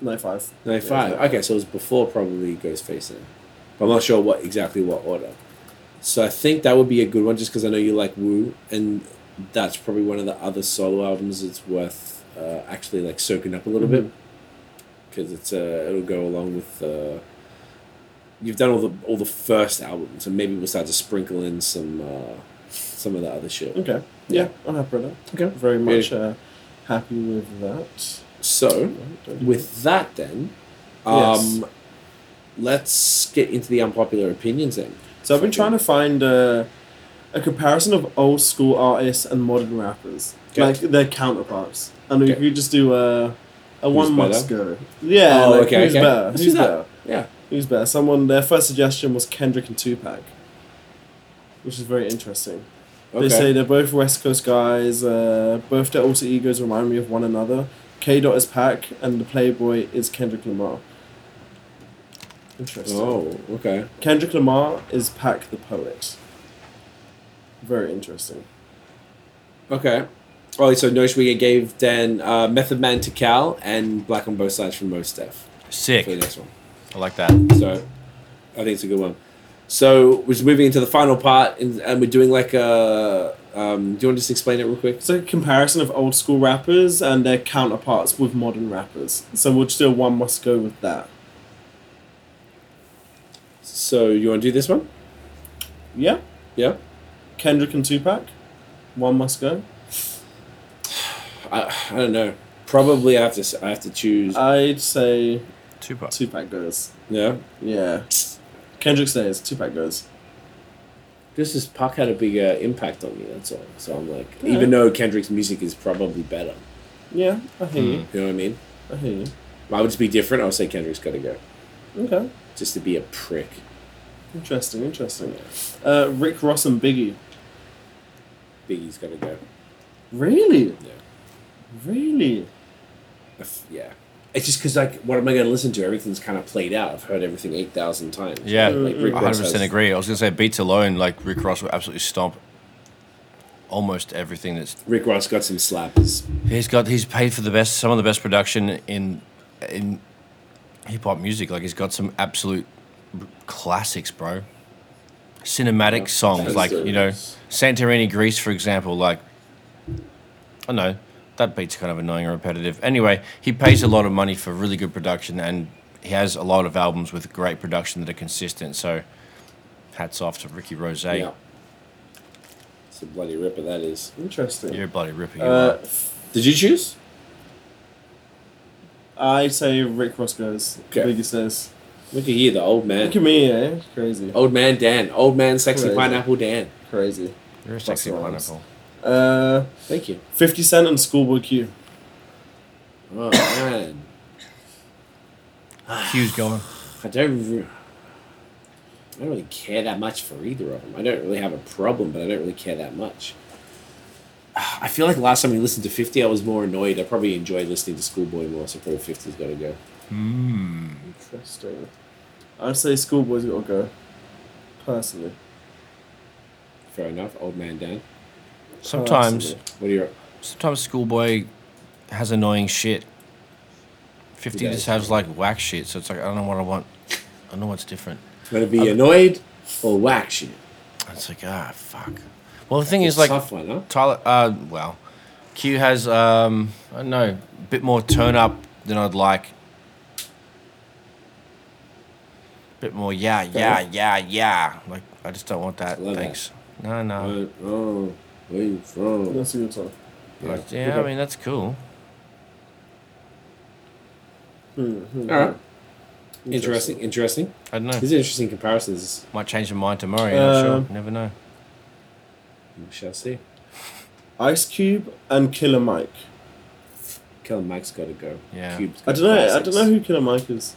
Ninety five. 95. Okay, so it was before probably Ghostface then. But I'm not sure what exactly what order. So I think that would be a good one just because I know you like Wu, and that's probably one of the other solo albums it's worth uh, actually like soaking up a little bit because it's uh, it'll go along with. Uh, you've done all the all the first albums, and maybe we'll start to sprinkle in some uh, some of the other shit. Okay. Yeah, I'm happy with that. Okay. Very much uh, happy with that. So with that then um Yes. let's get into the unpopular opinions then. So I've been trying to find uh, a comparison of old school artists and modern rappers, Okay. like their counterparts, and we Okay. could just do a a one better? go. Yeah, Oh, like okay, who's okay. better? Let's Who's better? Yeah. Who's better? Someone. Their first suggestion was Kendrick and Tupac, which is very interesting. Okay. They say they're both West Coast guys. Uh, both their alter egos remind me of one another. K. Dot is Pac, and the Playboy is Kendrick Lamar. Interesting. oh, okay. Kendrick Lamar is Pac the poet. Very interesting. Okay. Oh, so Noshwiga gave Dan uh, Method Man Tical and Black on Both Sides from Mos Def for the Sick. next one. I like that. So I think it's a good one. So we're just moving into the final part, and, and we're doing like a. Um, do you want to just explain it real quick? It's a comparison of old school rappers and their counterparts with modern rappers. So we'll just do a one must go with that. So you want to do this one? Yeah? Yeah. Kendrick and Tupac. One must go. I, I don't know. Probably I have to. I have to choose. I'd say Tupac. Tupac goes. yeah. Yeah. Kendrick stays. Tupac goes. This is Pac had a bigger impact on me. That's all. So I'm like, Yeah. even though Kendrick's music is probably better, Yeah, I hear you. you know what I mean? I hear you. I would just be different. I would say Kendrick's got to go, Okay. just to be a prick. Interesting, interesting. Uh, Rick Ross and Biggie. Biggie's got to go. Really? Yeah. Really? Yeah. It's just because like, what am I going to listen to? Everything's kind of played out. I've heard everything eight thousand times. Yeah, Like Rick 100% has- agree. I was gonna say beats alone, like Rick Ross will absolutely stomp almost everything that's. Rick Ross got some slappers. He's got he's paid for the best, some of the best production in in hip hop music. Like he's got some absolute classics, bro. Cinematic songs, like you know. Santorini, Greece, for example. Like, I know that beat's kind of annoying and repetitive. Anyway, he pays a lot of money for really good production, and he has a lot of albums with great production that are consistent. So, hats off to Ricky Rose. Yeah. It's a bloody ripper that is. Interesting. You're a bloody ripper. You Uh. Did you choose? I say Rick Ross goes. Okay. Biggie says. Look at you, the old man. Look at me, eh? Crazy. Old man Dan. Old man sexy Crazy. pineapple Dan. Crazy. You're a sexy pineapple. Uh, Thank you. 50 Cent and Schoolboy Q. Oh (coughs) man. Q's going. (sighs) I don't. Re- I don't really care that much for either of them. I don't really have a problem, but I don't really care that much. (sighs) I feel like last time we listened to 50, I was more annoyed. I probably enjoyed listening to Schoolboy more, so probably 50's got to go. Interesting. I'd say Schoolboy's got to go. Personally. Fair enough. Old man Dan. Sometimes. What are your. sometimes Schoolboy has annoying shit. Fifty just has like whack shit, so it's like I don't know what I want. I don't know what's different. To be annoyed or whack shit? It's like ah fuck. Well, the thing is like tough one, huh? Tyler. Uh, well, Q has um I don't know a bit more turn up than I'd like. Bit more yeah yeah yeah yeah. Like I just don't want that. Love that. Thanks. No no. Oh, where you from? That's a good song. Like, yeah, I mean that's cool. Mm-hmm. All right. Interesting. Interesting. I don't know. These are interesting comparisons. Might change my mind tomorrow. You're not Um, sure. Never know. We shall see. Ice Cube and Killer Mike. Killer Mike's got to go. Yeah. Cube's I got don't know. I don't know who Killer Mike is.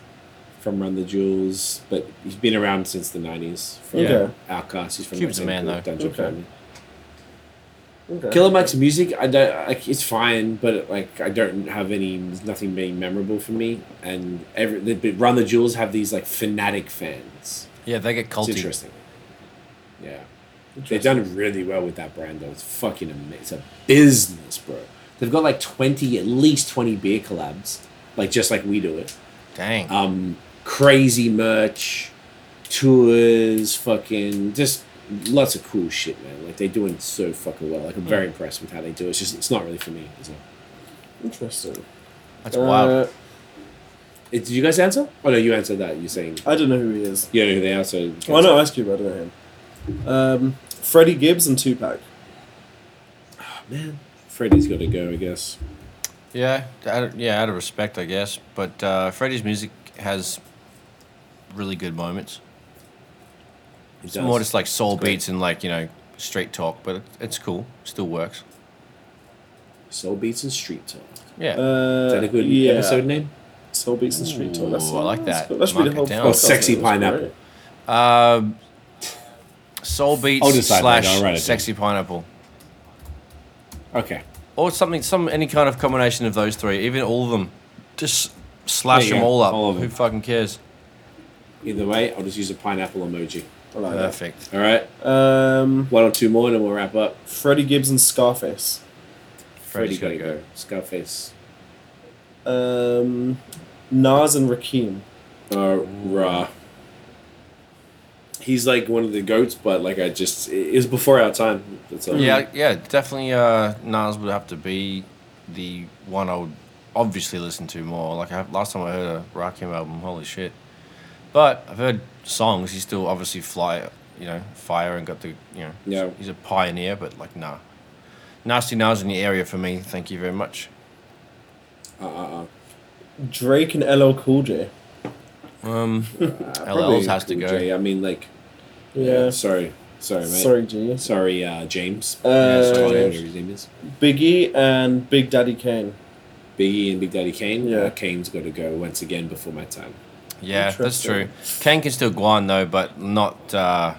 from Run the Jewels, but he's been around since the nineties. From Okay. Outkast. He's from Cube's that a man, though. Dungeon Okay. Family. Okay. Killer Mike's music, I don't like. It's fine, but like I don't have any. There's nothing being memorable for me. And every the, Run the Jewels have these like fanatic fans. Yeah, they get It's culty. interesting. Yeah. They've done really well with that brand, though. It's fucking amazing. It's a business, bro. They've got like 20, at least 20 beer collabs, like just like we do it. Dang. Um, crazy merch, tours, fucking, just lots of cool shit, man. Like they're doing so fucking well. Like I'm very impressed with how they do it. It's just, it's not really for me. Is it? Interesting. That's Uh, wild. Eh, Did you guys answer? Oh no, you answered that. You're saying I don't know who he is. you don't know who they are, so you can't Well, I say. know Ice Cube. I don't know him. Um, Freddie Gibbs and Tupac. man, Freddie's got to go, I guess. Yeah, out of, yeah, out of respect, I guess. But uh, Freddie's music has really good moments. It It's does. more just like soul It's great. beats and like you know street talk, but it's cool. Still works. Soul Beats and Street Talk. Yeah. Uh, Is that a good yeah. episode name? Soul Beats and Street Talk. That's, Ooh, I like that's that. good. That should be the whole down. Oh, Sexy Pineapple. great. Um, soul beats slash later, I'll write it down. sexy pineapple, Okay. or something, some any kind of combination of those three, even all of them. Just slash There you them go, all up. all of Who fucking cares? Either way, I'll just use a pineapple emoji. I like that. Perfect. All right. Um, One or two more, and then we'll wrap up. Freddie Gibbs and Scarface. Freddie Freddie's gotta gotta go. Scarface. Um, Nas and Rakim. Uh, rah. He's like one of the goats, but like I just it was before our time. That's all. Yeah, yeah, definitely. Uh, Nas would have to be the one I would obviously listen to more. Like I, last time I heard a Rakim album, holy shit! But I've heard songs. He's still obviously fly, you know, fire and got the, you know, Yeah. he's a pioneer. But like, nah, nasty Nas in the area for me. Thank you very much. Uh, uh, uh. Drake and LL Cool J. Um, (laughs) Uh, LL's has to Cool go. J. I mean, like, Yeah. Sorry, sorry, mate. Sorry, G. sorry, uh, James. Uh, sorry, whatever James. his name. Biggie and Big Daddy Kane. Biggie and Big Daddy Kane. Yeah. Uh, Kane's got to go once again before my time. Yeah, that's true. Kane can still go on though, but not uh,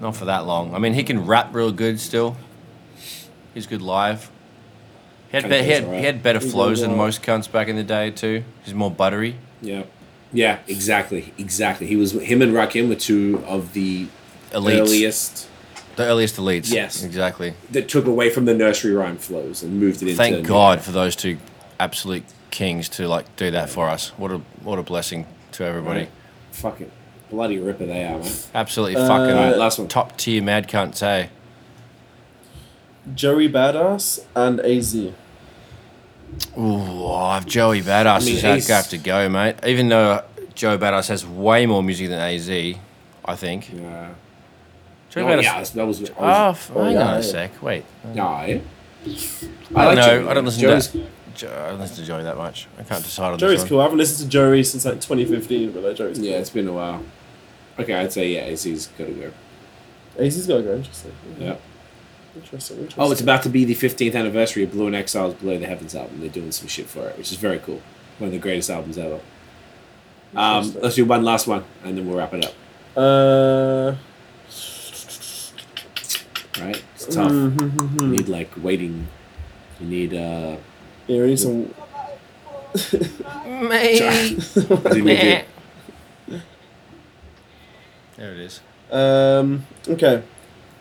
not for that long. I mean, he can rap real good still. He's good live. He had, be- he had, he had better He flows than most cunts back in the day too. He's more buttery. Yeah. Yeah, exactly, exactly. He was him and Rakim were two of the Elites. earliest The earliest elites. Yes. exactly. that took away from the nursery rhyme flows and moved it into. Thank God for those two absolute kings to like do that for us. What a what a blessing to everybody. Right. Fucking bloody ripper they are, man. Absolutely Uh, fucking Alright, last one. top tier mad cunts. Eh? Joey Badass and AZ. Ooh, oh, Joey Badass I mean, is have, to go, mate. Even though Joe Badass has way more music than AZ, I think. Yeah. Joe Oh, Badass. yeah, that was. Oh, was f- oh, hang yeah, on a sec. Wait. yeah. I I don't know. Joey. I don't listen Joe's- to that. Jo- I don't listen to Joey that much. I can't decide on Joey's this one. cool. I haven't listened to Joey since like 2015, but like Joey's cool. Yeah, it's been a while. Okay, I'd say yeah, AZ's gotta go. AZ's gotta go. Interesting. Yeah. Interesting. interesting. Oh, it's about to be the 15th anniversary of Blu and Exile's Below the Heavens album. They're doing some shit for it, which is very cool. One of the greatest albums ever. Um, Interesting. let's do one last one, and then we'll wrap it up. Uh, Right? It's tough. mhm, You need like waiting. You need uh. Yeah, we need some. (laughs) Mate. what do you need to- there it is. Um, okay.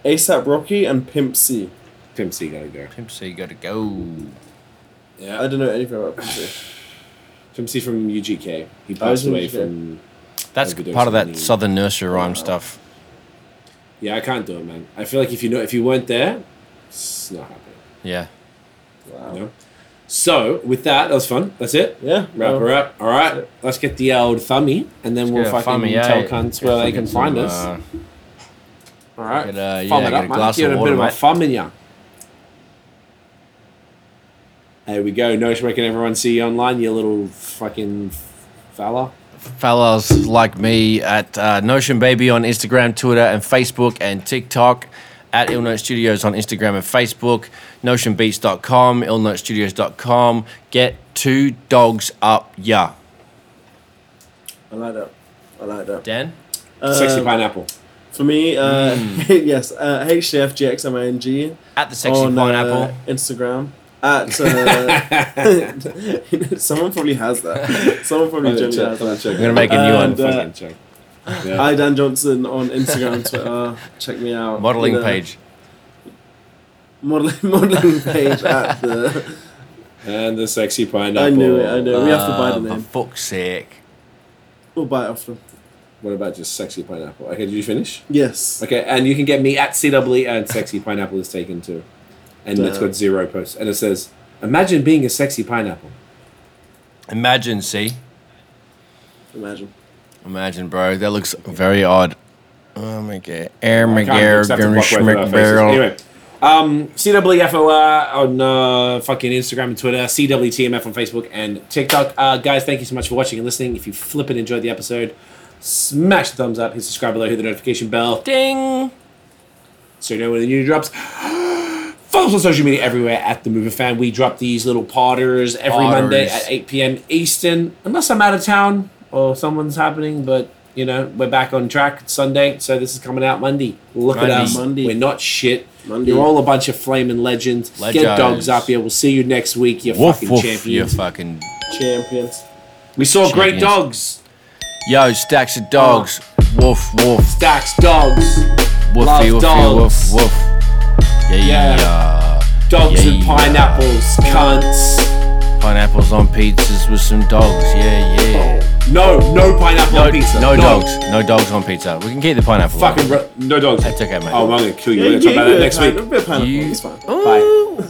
ASAP Rocky and Pimp C. Pimp C gotta go. Pimp C got to go. Yeah, I don't know anything about Pimp C. (sighs) Pimp C from UGK. He passed away UGK. from. That's Overdose part of that the- southern nursery rhyme Wow. stuff. Yeah, I can't do it, man. I feel like if you know, if you weren't there, it's not happening. Yeah. Wow. You know. So with that, that was fun. That's it. Yeah. Wrap well, her up. All right, let's get the old thummy, and then we'll fucking thummy, yeah. tell cunts where they can Get find some, us. uh, All right, get, uh, yeah, it get up, a man. Get a water, bit of a mate. thumb in ya. There we go. Nosh, where can everyone see you online, you little fucking fella? fellas like me at uh, Notion Baby on Instagram, Twitter, and Facebook, and TikTok. At Illnote Studios on Instagram and Facebook, notionbeats.com, illnotestudios.com. Get two dogs up, yeah. I like that. I like that. Dan? Sexy Um, pineapple. For me, uh, Hmm. (laughs) yes, uh, HDFGXMING At the Sexy on Pineapple. uh, Instagram. At uh, (laughs) (laughs) someone probably has that. Someone probably genuinely has that. I'm gonna make a new one. And, uh, check. Yeah. Hi Dan Johnson on Instagram, Twitter. Check me out. Modeling You know, page. Modeling (laughs) modeling page at the. and the sexy pineapple. I knew it. I knew it. We have to buy the Uh, name. For fuck's sake. We'll buy it off them. What about just sexy pineapple? Okay, did you finish? Yes. Okay, and you can get me at CWE and sexy pineapple is taken too, and it's got zero posts, and it says, "Imagine being a sexy pineapple." Imagine, see? Imagine. Imagine, bro. That looks very odd. Oh my god. Air my I can't god. accept the Gonna block both of our schmick faces. barrel. Anyway, Um, CWFOR on uh, fucking Instagram and Twitter, CWTMF on Facebook and TikTok. Uh, guys, thank you so much for watching and listening. If you flip and enjoyed the episode, smash the thumbs up, hit subscribe below, hit the notification bell, Ding. so you know when the new drops. (gasps) Follow us on social media everywhere at the Mover Fan. We drop these little potters every Monday Potters. at 8 p.m. Eastern, unless I'm out of town or someone's happening. But you know, we're back on track. It's Sunday, so this is coming out Monday. Look at Monday. us. Monday. We're not shit. Monday. You're all a bunch of flaming legends. Get Legends. dogs up here. We'll see you next week. You Woof fucking woof. You champions. fucking Champions. we saw great dogs. yo stacks of dogs. Oh. Woof woof. Stacks dogs. Woofy Love woofy dogs. woof woof. Yeah Yeah. yeah. Dogs Yeah, and pineapples. Cunts. Pineapples on pizzas with some dogs. Yeah yeah. No, no pineapple No, on pizza. no dogs. No dogs on pizza. We can keep the pineapple. Fucking ro- no dogs. That's okay, mate. Oh, I'm gonna kill you. Yeah, We're gonna talk yeah, about that next fine. week. A bit of pineapple, You- it's fine. Bye.